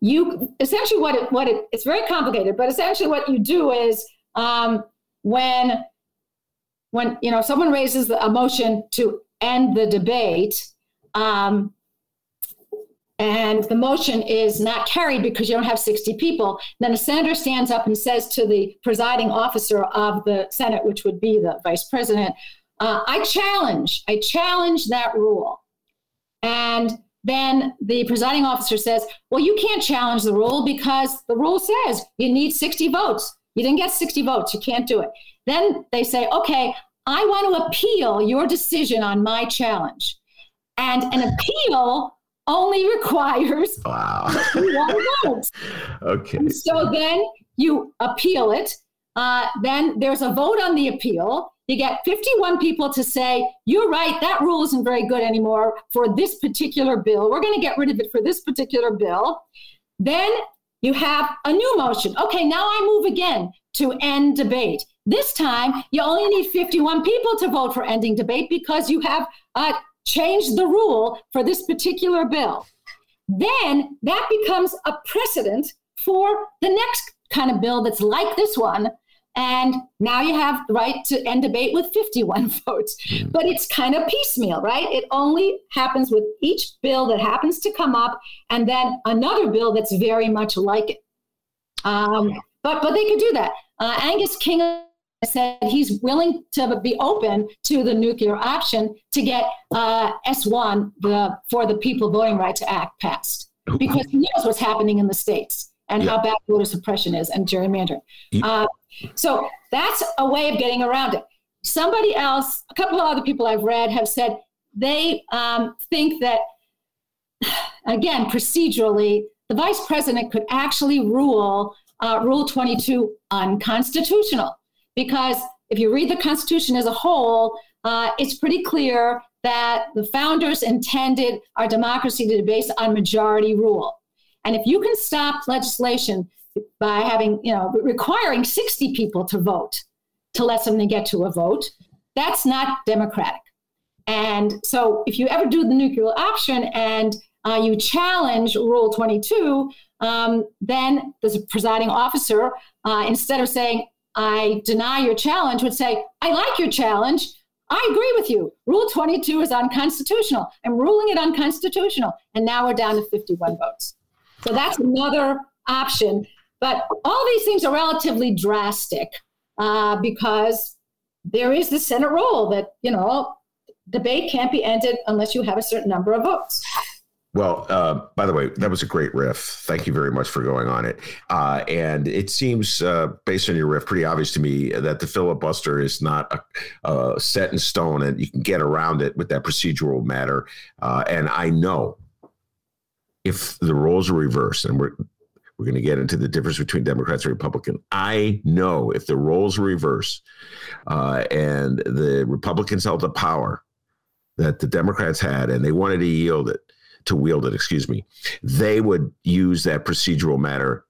you essentially what it, what it, it's very complicated, but essentially what you do is um, when when you know someone raises a motion to end the debate um, and the motion is not carried because you don't have 60 people, then a senator stands up and says to the presiding officer of the Senate, which would be the vice president, uh, I challenge, I challenge that rule. And then the presiding officer says, Well, you can't challenge the rule because the rule says you need 60 votes. You didn't get 60 votes, you can't do it. Then they say, Okay, I want to appeal your decision on my challenge. And an appeal only requires wow. votes. okay. So then you appeal it. Uh, then there's a vote on the appeal. You get 51 people to say, You're right, that rule isn't very good anymore for this particular bill. We're going to get rid of it for this particular bill. Then you have a new motion. Okay, now I move again to end debate. This time, you only need 51 people to vote for ending debate because you have uh, changed the rule for this particular bill. Then that becomes a precedent for the next kind of bill that's like this one. And now you have the right to end debate with 51 votes. Hmm. But it's kind of piecemeal, right? It only happens with each bill that happens to come up, and then another bill that's very much like it. Um, but but they could do that. Uh, Angus King said he's willing to be open to the nuclear option to get uh, S1 the, for the People Voting Rights Act passed because he knows what's happening in the states and yeah. how bad voter suppression is and gerrymandering. Yeah. Uh, so that's a way of getting around it. Somebody else, a couple of other people I've read have said they um, think that, again, procedurally, the vice president could actually rule uh, Rule 22 unconstitutional because if you read the Constitution as a whole, uh, it's pretty clear that the founders intended our democracy to be based on majority rule. And if you can stop legislation by having, you know, requiring 60 people to vote to let something get to a vote, that's not democratic. And so if you ever do the nuclear option and uh, you challenge Rule 22, um, then the presiding officer, uh, instead of saying, I deny your challenge would say, I like your challenge. I agree with you. Rule 22 is unconstitutional. I'm ruling it unconstitutional. And now we're down to 51 votes. So that's another option. But all these things are relatively drastic uh, because there is the Senate rule that, you know, debate can't be ended unless you have a certain number of votes. Well, uh, by the way, that was a great riff. Thank you very much for going on it. Uh, and it seems, uh, based on your riff, pretty obvious to me that the filibuster is not a, a set in stone, and you can get around it with that procedural matter. Uh, and I know if the roles are reversed, and we're we're going to get into the difference between Democrats and Republicans. I know if the roles reverse uh, and the Republicans held the power that the Democrats had, and they wanted to yield it to wield it, excuse me, they would use that procedural matter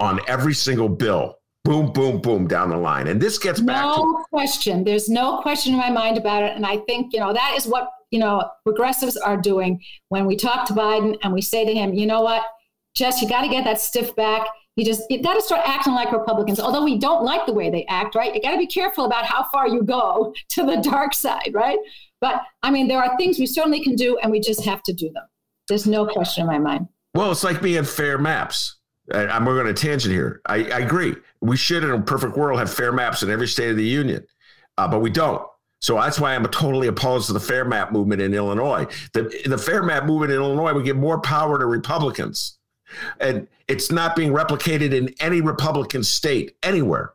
on every single bill. Boom, boom, boom down the line. And this gets back no to- question. There's no question in my mind about it. And I think, you know, that is what, you know, progressives are doing when we talk to Biden and we say to him, you know what, Jess, you got to get that stiff back. You just you got to start acting like Republicans. Although we don't like the way they act, right? You got to be careful about how far you go to the dark side, right? But I mean, there are things we certainly can do, and we just have to do them. There's no question in my mind. Well, it's like being fair maps. I'm we're going to tangent here. I, I, agree. We should, in a perfect world, have fair maps in every state of the union, uh, but we don't. So that's why I'm totally opposed to the fair map movement in Illinois. The, the fair map movement in Illinois would give more power to Republicans. And it's not being replicated in any Republican state anywhere.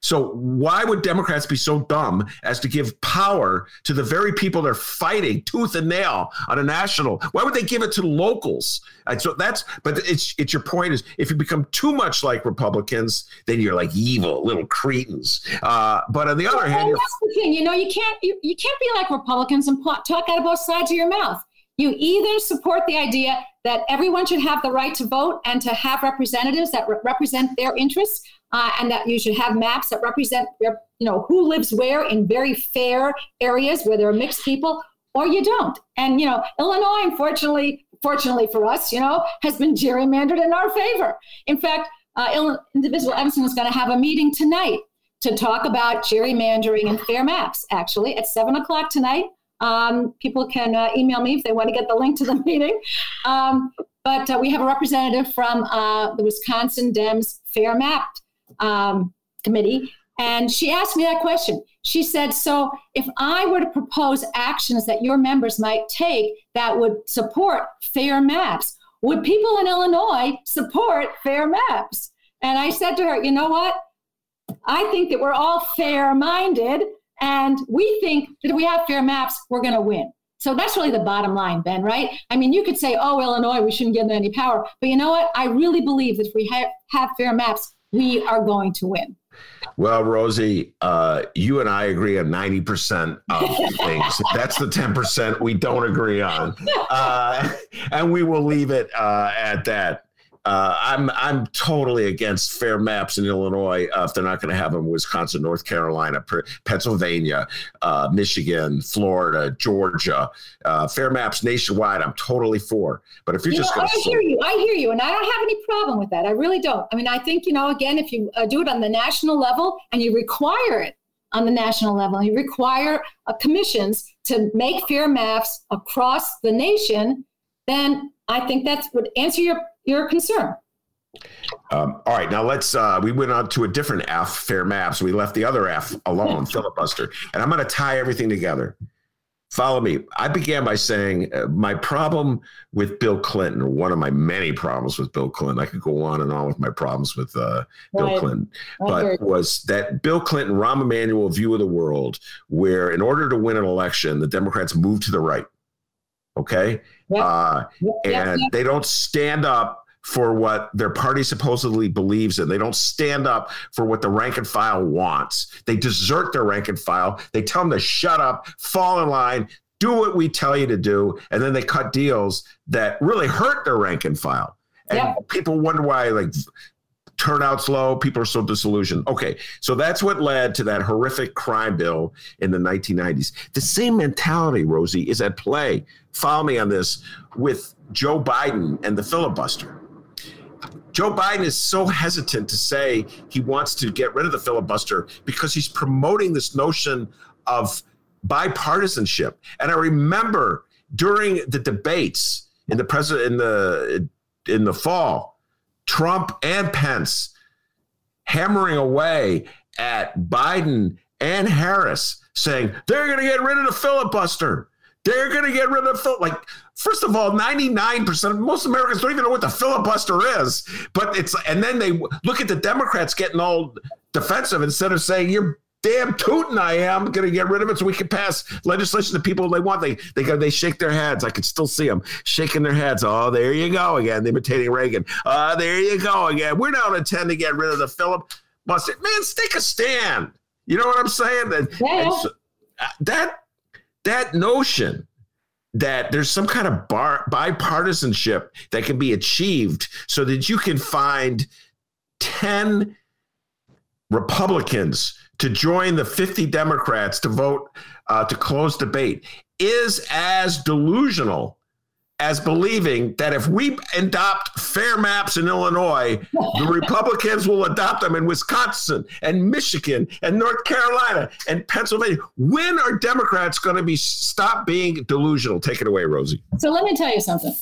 So why would Democrats be so dumb as to give power to the very people they're fighting tooth and nail on a national? Why would they give it to locals? And so that's, but it's it's your point is if you become too much like Republicans, then you're like evil little cretins. Uh, but on the other hand, that's the thing. You know, you can't you, you can't be like Republicans and talk out of both sides of your mouth. You either support the idea that everyone should have the right to vote and to have representatives that re- represent their interests, uh, and that you should have maps that represent you know who lives where in very fair areas where there are mixed people or you don't and you know illinois unfortunately fortunately for us you know has been gerrymandered in our favor in fact uh, indivisible evanston is going to have a meeting tonight to talk about gerrymandering and fair maps, actually, at seven o'clock tonight. Um, people can uh, email me if they want to get the link to the meeting. Um, but uh, we have a representative from uh, the Wisconsin Dems Fair Map um, Committee, and she asked me that question. She said, So if I were to propose actions that your members might take that would support fair maps, would people in Illinois support fair maps? And I said to her, You know what? I think that we're all fair minded, and we think that if we have fair maps, we're going to win. So that's really the bottom line, Ben, right? I mean, you could say, oh, Illinois, we shouldn't give them any power. But you know what? I really believe that if we have, have fair maps, we are going to win. Well, Rosie, uh, you and I agree on 90% of things. That's the 10% we don't agree on. Uh, and we will leave it uh, at that. Uh, I'm I'm totally against fair maps in Illinois uh, if they're not going to have them Wisconsin, North Carolina, Pennsylvania, uh, Michigan, Florida, Georgia. Uh, fair maps nationwide, I'm totally for. But if you're you just know, I hear you, I hear you, and I don't have any problem with that. I really don't. I mean, I think you know, again, if you uh, do it on the national level and you require it on the national level, you require uh, commissions to make fair maps across the nation, then I think that would answer your your concern. Um, all right, now let's. Uh, we went on to a different F, fair maps. We left the other F alone, filibuster, and I'm going to tie everything together. Follow me. I began by saying uh, my problem with Bill Clinton, or one of my many problems with Bill Clinton. I could go on and on with my problems with uh, Bill right. Clinton, but was that Bill Clinton, Rahm Emanuel view of the world, where in order to win an election, the Democrats move to the right. Okay, Yep. Uh, yep, and yep, they don't stand up for what their party supposedly believes in. They don't stand up for what the rank and file wants. They desert their rank and file. They tell them to shut up, fall in line, do what we tell you to do, and then they cut deals that really hurt their rank and file. And people wonder why, like turnout's low, people are so disillusioned. Okay, so that's what led to that horrific crime bill in the 1990s. The same mentality, Rosie, is at play. Follow me on this with Joe Biden and the filibuster. Joe Biden is so hesitant to say he wants to get rid of the filibuster because he's promoting this notion of bipartisanship. And I remember during the debates in the president in the in the fall, Trump and Pence hammering away at Biden and Harris, saying they're going to get rid of the filibuster. They're going to get rid of like. First of all, ninety nine percent of most Americans don't even know what the filibuster is. But it's and then they look at the Democrats getting all defensive instead of saying you're damn tootin' I am going to get rid of it so we can pass legislation to people they want. They they go, they shake their heads. I can still see them shaking their heads. Oh, there you go again, imitating Reagan. Uh, there you go again. We're not intend to get rid of the Philip Mustard. Man, take a stand. You know what I'm saying? That yeah. so, uh, that that notion that there's some kind of bar, bipartisanship that can be achieved so that you can find 10 Republicans to join the 50 Democrats to vote uh, to close debate is as delusional as believing that if we adopt fair maps in Illinois, the Republicans will adopt them in Wisconsin and Michigan and North Carolina and Pennsylvania. When are Democrats going to be stop being delusional? Take it away, Rosie. So let me tell you something.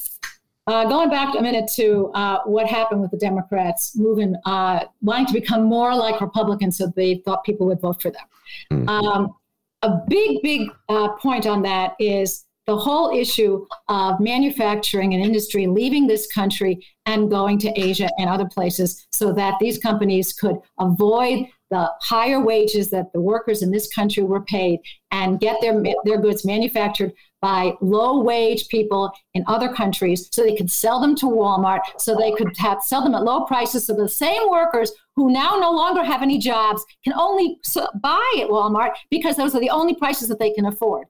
Uh, going back a minute to uh, what happened with the Democrats moving, uh, wanting to become more like Republicans, so they thought people would vote for them. Mm-hmm. Um, a big, big uh, point on that is the whole issue of manufacturing and industry leaving this country and going to Asia and other places so that these companies could avoid the higher wages that the workers in this country were paid and get their, their goods manufactured by low wage people in other countries so they could sell them to Walmart, so they could have, sell them at low prices. So the same workers who now no longer have any jobs can only buy at Walmart because those are the only prices that they can afford.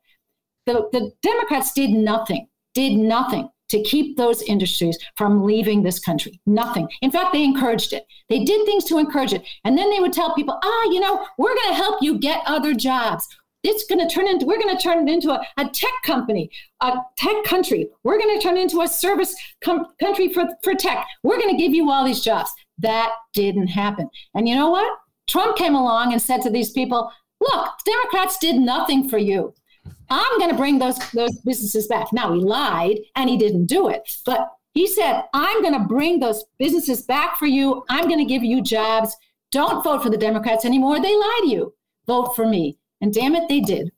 The, the Democrats did nothing, did nothing to keep those industries from leaving this country. Nothing. In fact, they encouraged it. They did things to encourage it. And then they would tell people, ah, you know, we're going to help you get other jobs it's going to turn into we're going to turn it into a, a, tech company a tech country we're going to turn into a service com- country for, for tech we're going to give you all these jobs that didn't happen and you know what Trump came along and said to these people, look, Democrats did nothing for you. I'm going to bring those, those businesses back. Now, he lied and he didn't do it, but he said, I'm going to bring those businesses back for you. I'm going to give you jobs. Don't vote for the Democrats anymore. They lie to you. Vote for me. And damn it, they did.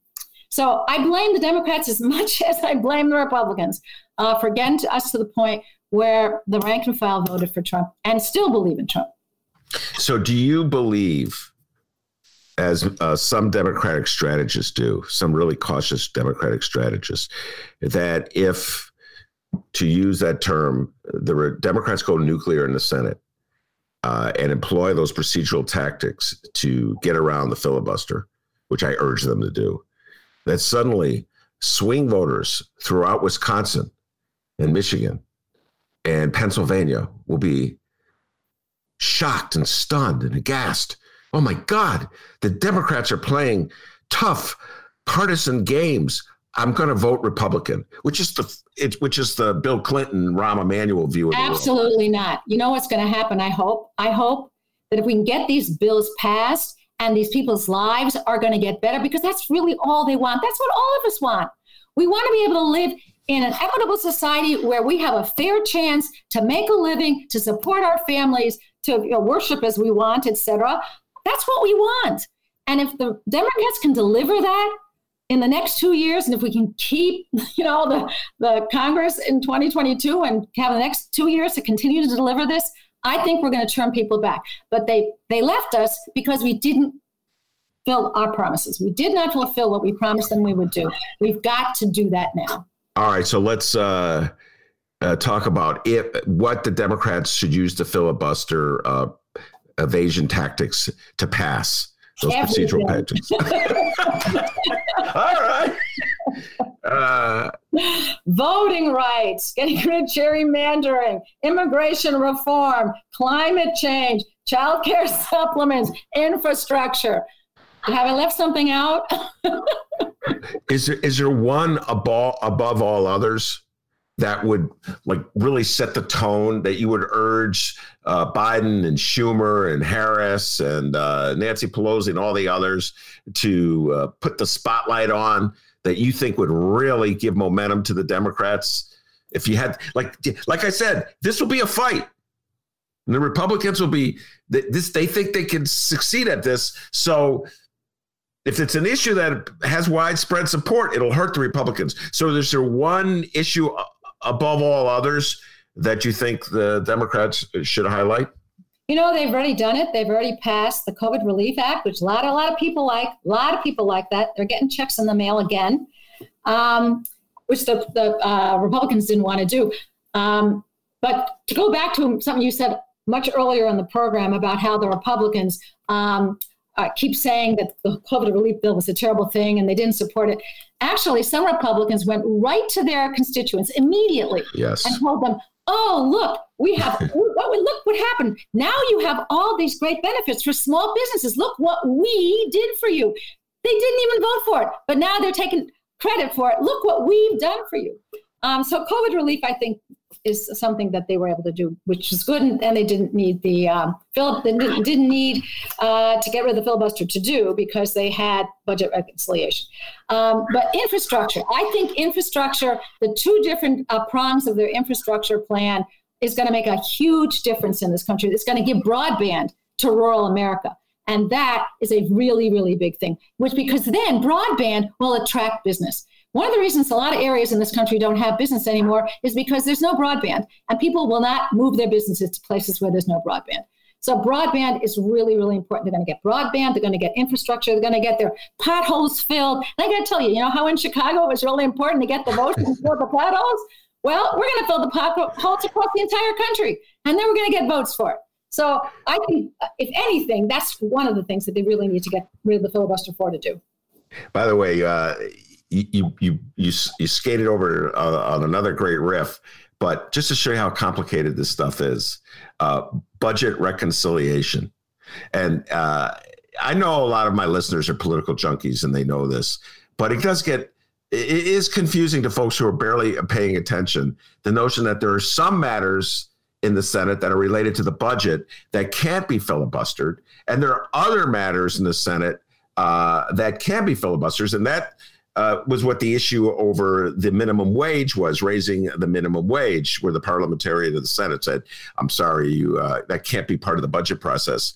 So I blame the Democrats as much as I blame the Republicans uh, for getting to us to the point where the rank and file voted for Trump and still believe in Trump. So, do you believe, as uh, some Democratic strategists do, some really cautious Democratic strategists, that if, to use that term, the Democrats go nuclear in the Senate uh, and employ those procedural tactics to get around the filibuster, which I urge them to do, that suddenly swing voters throughout Wisconsin and Michigan and Pennsylvania will be shocked and stunned and aghast. Oh my God, the Democrats are playing tough partisan games. I'm going to vote Republican, which is the it, which is the Bill Clinton, Rahm Emanuel view. Absolutely not. You know what's going to happen? I hope. I hope that if we can get these bills passed and these people's lives are going to get better, because that's really all they want. That's what all of us want. We want to be able to live in an equitable society where we have a fair chance to make a living, to support our families, to you know, worship as we want, etc. That's what we want. And if the Democrats can deliver that in the next two years, and if we can keep, you know, the, the Congress in 2022 and have the next two years to continue to deliver this, I think we're going to turn people back. But they they left us because we didn't fill our promises. We did not fulfill what we promised them we would do. We've got to do that now. All right, so let's uh, uh, talk about it. What the Democrats should use to filibuster uh, evasion tactics to pass those Everything. procedural tactics. All right. Uh, Voting rights, getting rid of gerrymandering, immigration reform, climate change, child care supplements, infrastructure. Have I left something out? is there is there one above above all others that would like really set the tone that you would urge uh, Biden and Schumer and Harris and uh, Nancy Pelosi and all the others to uh, put the spotlight on that you think would really give momentum to the Democrats? If you had like like I said, this will be a fight. And the Republicans will be this. They think they can succeed at this. So if it's an issue that has widespread support, it'll hurt the Republicans. So is there one issue above all others that you think the Democrats should highlight? You know, they've already done it. They've already passed the COVID Relief Act, which a lot, a lot of people like. A lot of people like that. They're getting checks in the mail again, um, which the, the uh, Republicans didn't want to do. Um, but to go back to something you said much earlier in the program about how the Republicans um, uh, keep saying that the COVID relief bill was a terrible thing and they didn't support it. Actually, some Republicans went right to their constituents immediately yes. and told them, "Oh, look, we have what, look what happened. Now you have all these great benefits for small businesses. Look what we did for you. They didn't even vote for it, but now they're taking credit for it. Look what we've done for you." Um, so COVID relief, I think, is something that they were able to do, which is good, and, and they didn't need the um, Philip they didn't, need uh, to get rid of the filibuster to do because they had budget reconciliation. Um, but infrastructure, I think infrastructure, the two different uh, prongs of their infrastructure plan is going to make a huge difference in this country. It's going to give broadband to rural America. And that is a really, really big thing, which because then broadband will attract business. One of the reasons a lot of areas in this country don't have business anymore is because there's no broadband and people will not move their businesses to places where there's no broadband. So broadband is really, really important. They're going to get broadband. They're going to get infrastructure. They're going to get their potholes filled. And I got to tell you, you know how in Chicago it was really important to get the votes and fill the potholes? Well, we're going to fill the potholes across the entire country, and then we're going to get votes for it. So I think, if anything, that's one of the things that they really need to get rid of the filibuster for to do. By the way, uh, you you you you skated over uh, on another great riff, but just to show you how complicated this stuff is, uh, budget reconciliation, and uh, I know a lot of my listeners are political junkies and they know this, but it does get it is confusing to folks who are barely paying attention. The notion that there are some matters in the Senate that are related to the budget that can't be filibustered, and there are other matters in the Senate uh, that can be filibusters, and that uh, was what the issue over the minimum wage was raising the minimum wage where the parliamentarian of the senate said i'm sorry you uh, that can't be part of the budget process.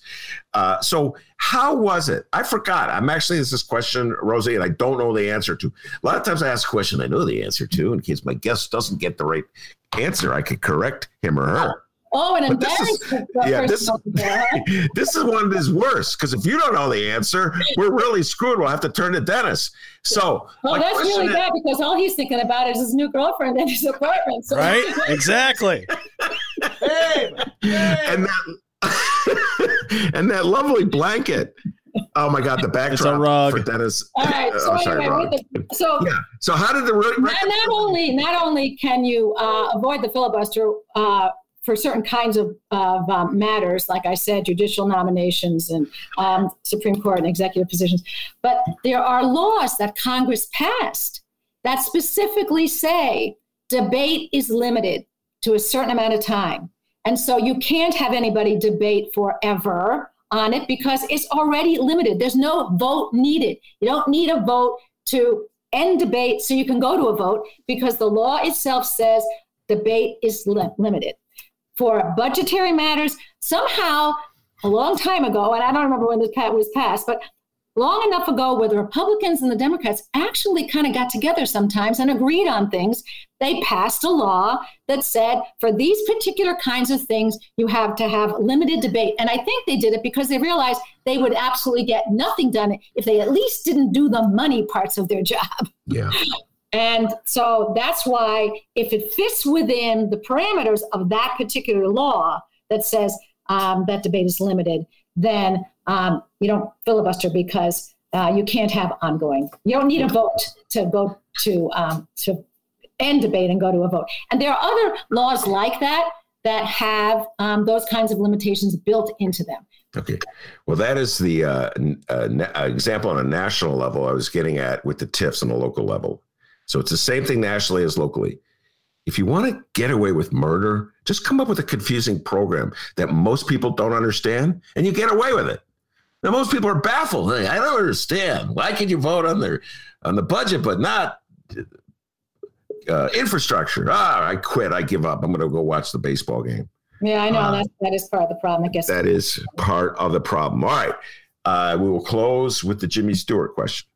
Uh, so how was it? I forgot. I'm actually this question rosie and i don't know the answer to. A lot of times i ask a question i know the answer to in case my guest doesn't get the right answer i could correct him or her Oh, an embarrassment. yeah, this, this is one that's worse because if you don't know the answer, we're really screwed. We'll have to turn to Dennis. So, well, that's really bad because all he's thinking about is his new girlfriend and his apartment. So. Right? exactly. hey, hey. And that and that lovely blanket. Oh my God, the backdrop for Dennis. All right. So, oh, sorry, anyway, the, so yeah. So how did the not, not only not only can you uh, avoid the filibuster uh, for certain kinds of, of um, matters, like I said, judicial nominations and um, Supreme Court and executive positions. But there are laws that Congress passed that specifically say debate is limited to a certain amount of time. And so you can't have anybody debate forever on it because it's already limited. There's no vote needed. You don't need a vote to end debate so you can go to a vote because the law itself says debate is li- limited for budgetary matters. Somehow, a long time ago, and I don't remember when this was passed, but long enough ago where the Republicans and the Democrats actually kind of got together sometimes and agreed on things, they passed a law that said for these particular kinds of things, you have to have limited debate. And I think they did it because they realized they would absolutely get nothing done if they at least didn't do the money parts of their job. Yeah. And so that's why, if it fits within the parameters of that particular law that says um, that debate is limited, then um, you don't filibuster because uh, you can't have ongoing. You don't need a vote to go to um, to end debate and go to a vote. And there are other laws like that that have um, those kinds of limitations built into them. Okay. Well, that is the uh, uh, example on a national level I was getting at with the TIFs on a local level. So it's the same thing nationally as locally. If you want to get away with murder, just come up with a confusing program that most people don't understand and you get away with it. Now most people are baffled. Hey, I don't understand. Why can you vote on the on the budget but not uh, infrastructure? Ah, I quit. I give up. I'm going to go watch the baseball game. Yeah, I know uh, that that is part of the problem. I guess that is part of the problem. All right, uh, we will close with the Jimmy Stewart question.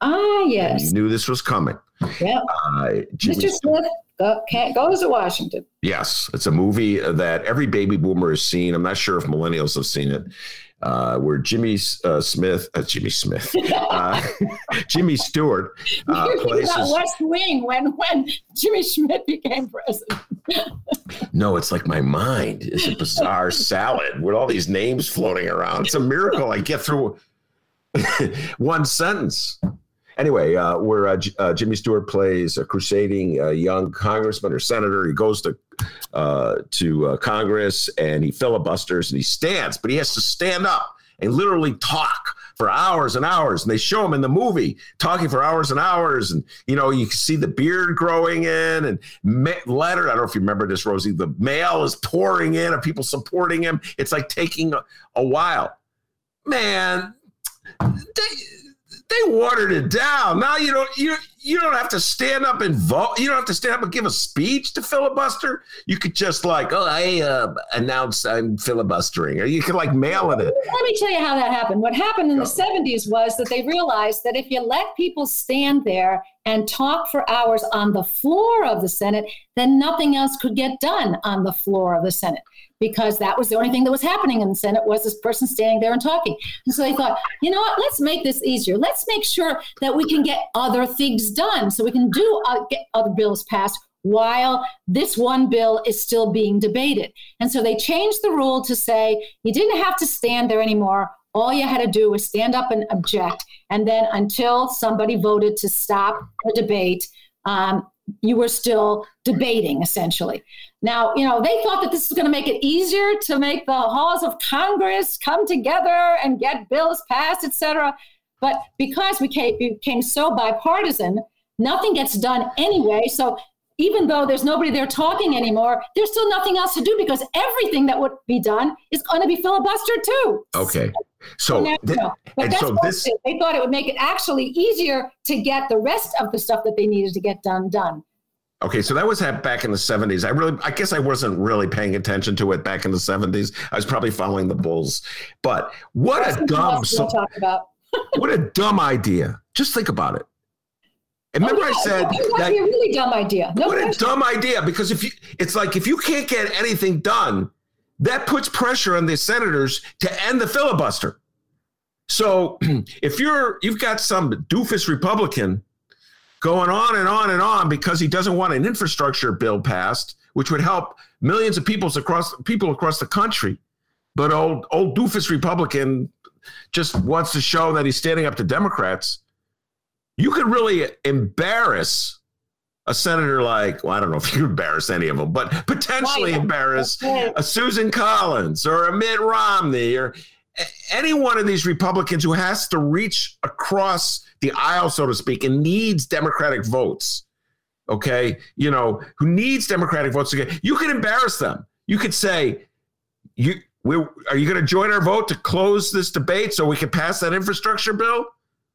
Ah, yes. You knew this was coming. Yeah. Uh, Mr. Smith go, can't goes to Washington. Yes, it's a movie that every baby boomer has seen. I'm not sure if millennials have seen it. Uh, where Jimmy uh, Smith, uh, Jimmy Smith, uh, Jimmy Stewart uh, plays West Wing when when Jimmy Schmidt became president. no, it's like my mind is a bizarre salad with all these names floating around. It's a miracle I get through one sentence. Anyway, uh, where uh, J- uh, Jimmy Stewart plays a crusading uh, young congressman or senator, he goes to uh, to uh, Congress and he filibusters and he stands, but he has to stand up and literally talk for hours and hours. And they show him in the movie talking for hours and hours. And, you know, you can see the beard growing in and ma- letter. I don't know if you remember this, Rosie. The mail is pouring in of people supporting him. It's like taking a, a while. Man, they, they watered it down. Now you don't you you don't have to stand up and vote. You don't have to stand up and give a speech to filibuster. You could just like, oh, I uh, announce I'm filibustering, or you could like mail it. in. Let me tell you how that happened. What happened in the '70s was that they realized that if you let people stand there and talk for hours on the floor of the Senate, then nothing else could get done on the floor of the Senate because that was the only thing that was happening in the Senate was this person standing there and talking. And so they thought, you know what, let's make this easier. Let's make sure that we can get other things done so we can do uh, get other bills passed while this one bill is still being debated. And so they changed the rule to say you didn't have to stand there anymore. All you had to do was stand up and object. And then until somebody voted to stop the debate, um, you were still debating essentially. Now, you know, they thought that this was going to make it easier to make the halls of Congress come together and get bills passed, et cetera. But because we became so bipartisan, nothing gets done anyway. So even though there's nobody there talking anymore, there's still nothing else to do because everything that would be done is going to be filibustered too. Okay. So, th- but that's so this, they thought it would make it actually easier to get the rest of the stuff that they needed to get done done. Okay, so that was back in the 70s. I really I guess I wasn't really paying attention to it back in the 70s. I was probably following the Bulls. But what that's a dumb so, talk about. what a dumb idea. Just think about it. And remember, oh, yeah. I said that a really dumb idea. No what question. a dumb idea! Because if you, it's like if you can't get anything done, that puts pressure on the senators to end the filibuster. So if you're you've got some doofus Republican going on and on and on because he doesn't want an infrastructure bill passed, which would help millions of people across people across the country, but old old doofus Republican just wants to show that he's standing up to Democrats. You could really embarrass a senator like, well, I don't know if you embarrass any of them, but potentially right. embarrass a Susan Collins or a Mitt Romney or any one of these Republicans who has to reach across the aisle, so to speak, and needs Democratic votes. Okay, you know, who needs Democratic votes again. you can embarrass them. You could say, you we are you going to join our vote to close this debate so we can pass that infrastructure bill?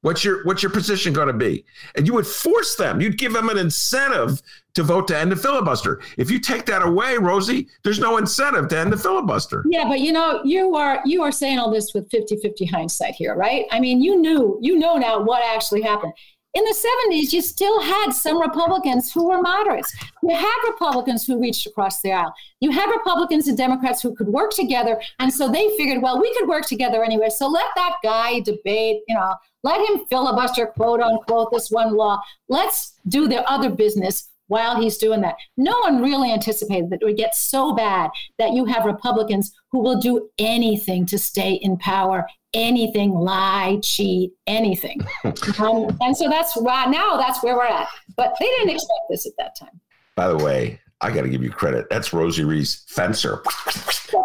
What's your what's your position going to be? And you would force them. You'd give them an incentive to vote to end the filibuster. If you take that away, Rosie, there's no incentive to end the filibuster. Yeah, but you know, you are you are saying all this with 50-50 hindsight here, right? I mean, you knew, you know now what actually happened. In the 70s, you still had some Republicans who were moderates. You had Republicans who reached across the aisle. You had Republicans and Democrats who could work together. And so they figured, well, we could work together anyway. So let that guy debate, you know, let him filibuster, quote unquote, this one law. Let's do the other business while he's doing that. No one really anticipated that it would get so bad that you have Republicans who will do anything to stay in power, anything, lie, cheat, anything. um, and so that's right now, that's where we're at. But they didn't expect this at that time. By the way, I got to give you credit. That's Rosie Rees Fencer.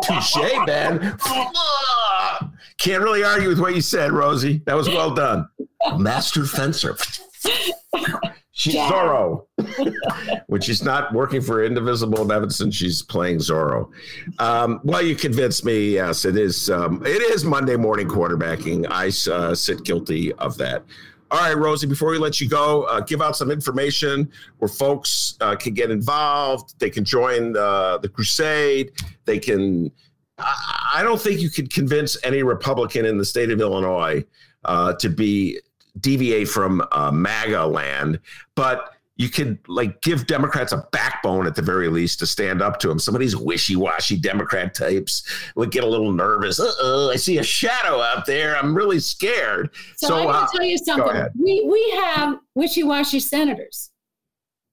Touche, man. Can't really argue with what you said, Rosie. That was well done. Master Fencer. She's yeah. Zorro, when she's not working for Indivisible Evanston, she's playing Zorro. Um, well, you convinced me. Yes, it is. Um, it is Monday morning quarterbacking. I uh, sit guilty of that. All right, Rosie. Before we let you go, uh, give out some information where folks uh, can get involved. They can join the, the crusade. They can. I, I don't think you could convince any Republican in the state of Illinois uh, to be deviate from uh, MAGA land, but you could like give Democrats a backbone at the very least to stand up to them. Some of these wishy-washy Democrat types would get a little nervous. Uh-oh, I see a shadow out there. I'm really scared. So, so I'm going to uh, tell you something. We we have wishy-washy senators.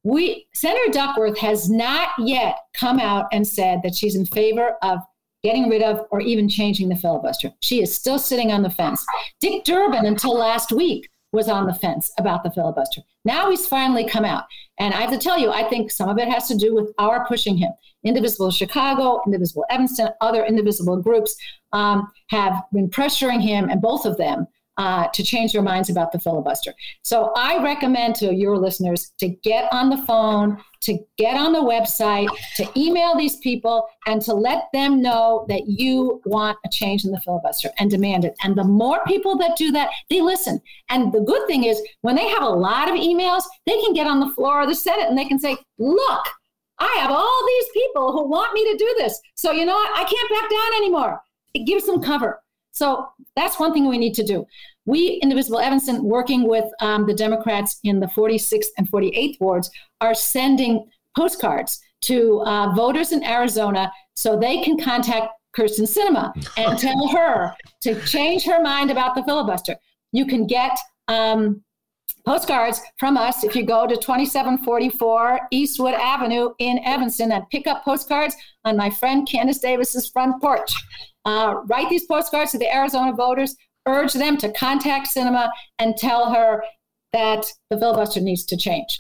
We Senator Duckworth has not yet come out and said that she's in favor of getting rid of, or even changing the filibuster. She is still sitting on the fence. Dick Durbin, until last week, was on the fence about the filibuster. Now he's finally come out. And I have to tell you, I think some of it has to do with our pushing him. Indivisible Chicago, Indivisible Evanston, other indivisible groups um, have been pressuring him, and both of them uh, to change their minds about the filibuster. So I recommend to your listeners to get on the phone, to get on the website, to email these people, and to let them know that you want a change in the filibuster and demand it. And the more people that do that, they listen. And the good thing is, when they have a lot of emails, they can get on the floor of the Senate and they can say, look, I have all these people who want me to do this. So, you know what? I can't back down anymore. It gives them cover. So that's one thing we need to do. We, Indivisible Evanston, working with um, the Democrats in the 46th and 48th wards, are sending postcards to uh, voters in Arizona so they can contact Kyrsten Sinema and tell her to change her mind about the filibuster. You can get um, postcards from us if you go to 2744 Eastwood Avenue in Evanston and pick up postcards on my friend Candace Davis's front porch. Uh, write these postcards to the Arizona voters, urge them to contact Sinema and tell her that the filibuster needs to change.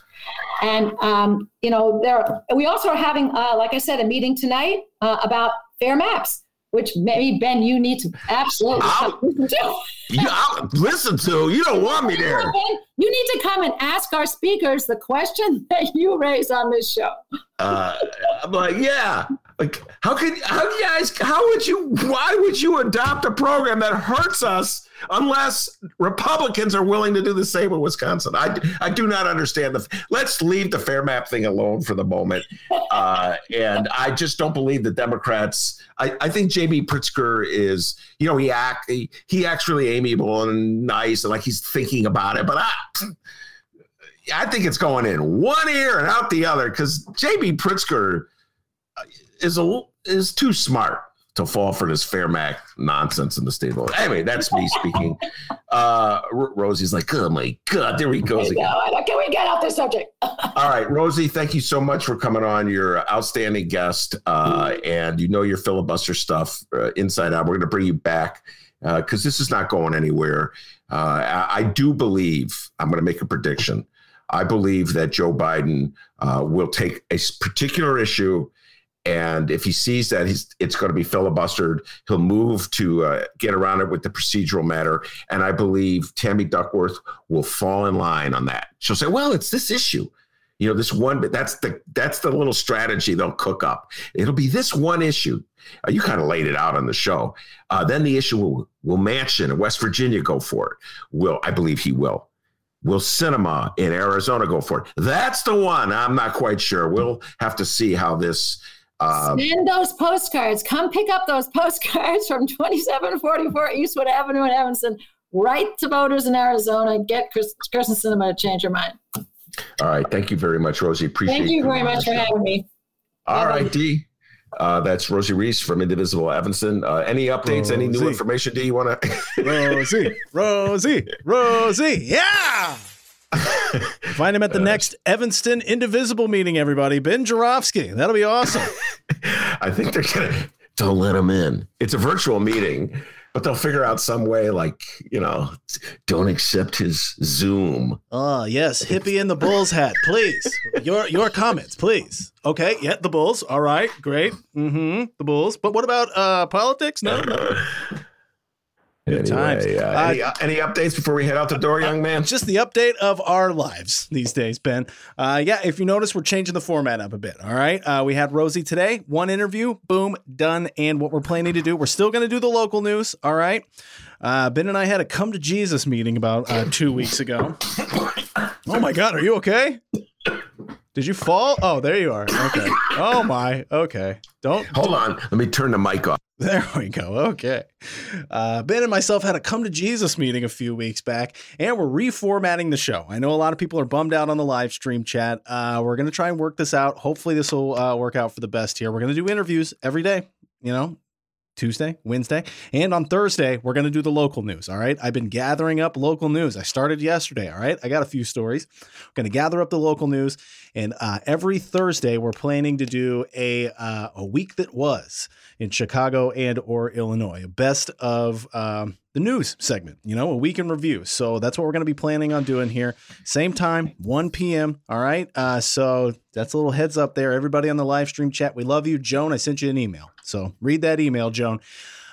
And um, you know, there we also are having, uh, like I said, a meeting tonight uh, about fair maps. which maybe Ben, you need to absolutely listen to. you, I'll listen to. You don't want me there. Ben, you need to come and ask our speakers the question that you raise on this show. Uh, I'm like, yeah. Like, how could how you guys? How would you? Why would you adopt a program that hurts us unless Republicans are willing to do the same in Wisconsin? I I do not understand the. Let's leave the fair map thing alone for the moment. Uh, and I just don't believe the Democrats. I, I think J.B. Pritzker is, you know, he act he, he acts really amiable and nice and like he's thinking about it, but I. I think it's going in one ear and out the other because J.B. Pritzker is a is too smart to fall for this fair map nonsense in the state of Anyway, that's me speaking. Uh, Rosie's like, oh my God, there he goes again. Can we get off the subject? All right, Rosie, thank you so much for coming on. You're an outstanding guest, uh, and you know your filibuster stuff uh, inside out. We're going to bring you back because uh, this is not going anywhere. Uh, I, I, do believe, I'm going to make a prediction. I believe that Joe Biden uh, will take a particular issue and if he sees that it's going to be filibustered, he'll move to uh, get around it with the procedural matter. And I believe Tammy Duckworth will fall in line on that. She'll say, "Well, it's this issue." You know, this one, but that's the that's the little strategy they'll cook up. It'll be this one issue. Uh, you kind of laid it out on the show. Uh, then the issue will will Manchin in West Virginia go for it? Will I believe he will? Will Sinema in Arizona go for it? That's the one. I'm not quite sure. We'll have to see how this um, Send those postcards. Come pick up those postcards from 2744 Eastwood Avenue in Evanston. Write to voters in Arizona. Get Chris, Kyrsten Sinema to change your mind. All right. Thank you very much, Rosie. Appreciate Thank you very much for having me. All Bye-bye. right, D. Uh, that's Rosie Rees from Indivisible Evanston. Uh, any updates, Rosie. any new information, Do you want to? Rosie, Rosie, Rosie. Yeah. Find him at the next Evanston Indivisible meeting, everybody. Ben Joravsky. That'll be awesome. I think they're going to don't let him in. It's a virtual meeting, but they'll figure out some way like, you know, don't accept his Zoom. Oh, yes. Hippie in the Bulls hat, please. Your your comments, please. Okay. Yeah, the Bulls. All right. Great. Mm-hmm. The Bulls. But what about uh politics? No, no. Good anyway, times. Uh, uh, any, uh, any, updates before we head out the door, young man? Just the update of our lives these days, Ben. Uh, yeah, if you notice, we're changing the format up a bit. All right. Uh, we had Rosie today, one interview, boom, done. And what we're planning to do, we're still going to do the local news. All right. Uh, ben and I had a come to Jesus meeting about two weeks ago. Oh my God, are you okay? Did you fall? Oh, there you are. Okay. Oh my. Okay. Don't hold on. Let me turn the mic off. There we go. Okay. Uh, ben and myself had a come to Jesus meeting a few weeks back, and we're reformatting the show. I know a lot of people are bummed out on the live stream chat. Uh, we're going to try and work this out. Hopefully, this will uh, work out for the best here. We're going to do interviews every day. You know, Tuesday, Wednesday, and on Thursday, we're going to do the local news. All right. I've been gathering up local news. I started yesterday. All right. I got a few stories. I'm going to gather up the local news. And uh, every Thursday, we're planning to do a, uh, a week that was in Chicago and or Illinois, best of um, the news segment, you know, a week in review. So that's what we're going to be planning on doing here. Same time, 1 p.m. All right. Uh, so that's a little heads up there. Everybody on the live stream chat, we love you. Joan, I sent you an email. So read that email, Joan.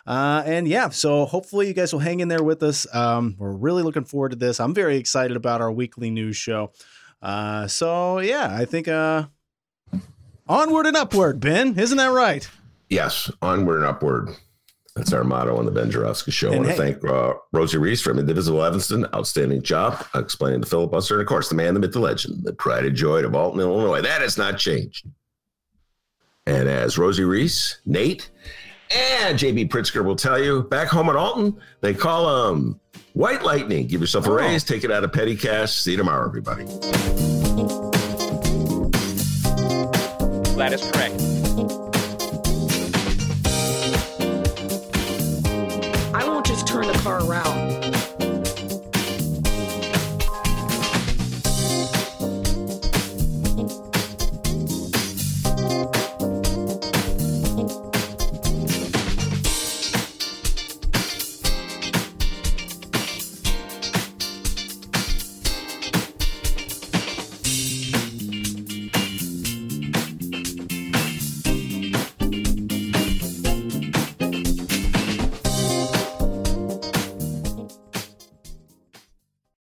Uh, and yeah, so hopefully you guys will hang in there with us. Um, we're really looking forward to this. I'm very excited about our weekly news show. Uh, so yeah, I think uh, onward and upward, Ben. Isn't that right? Yes, onward and upward. That's our motto on the Ben Joravsky Show. And I want hey, to thank uh, Rosie Rees from Indivisible Evanston. Outstanding job explaining the filibuster. And of course, the man, the myth, the legend, the pride and joy of Alton, Illinois. That has not changed. And as Rosie Rees, Nate, and JB Pritzker will tell you, back home at Alton, they call them White Lightning. Give yourself a oh. raise, take it out of petty cash. See you tomorrow, everybody. That is correct. around.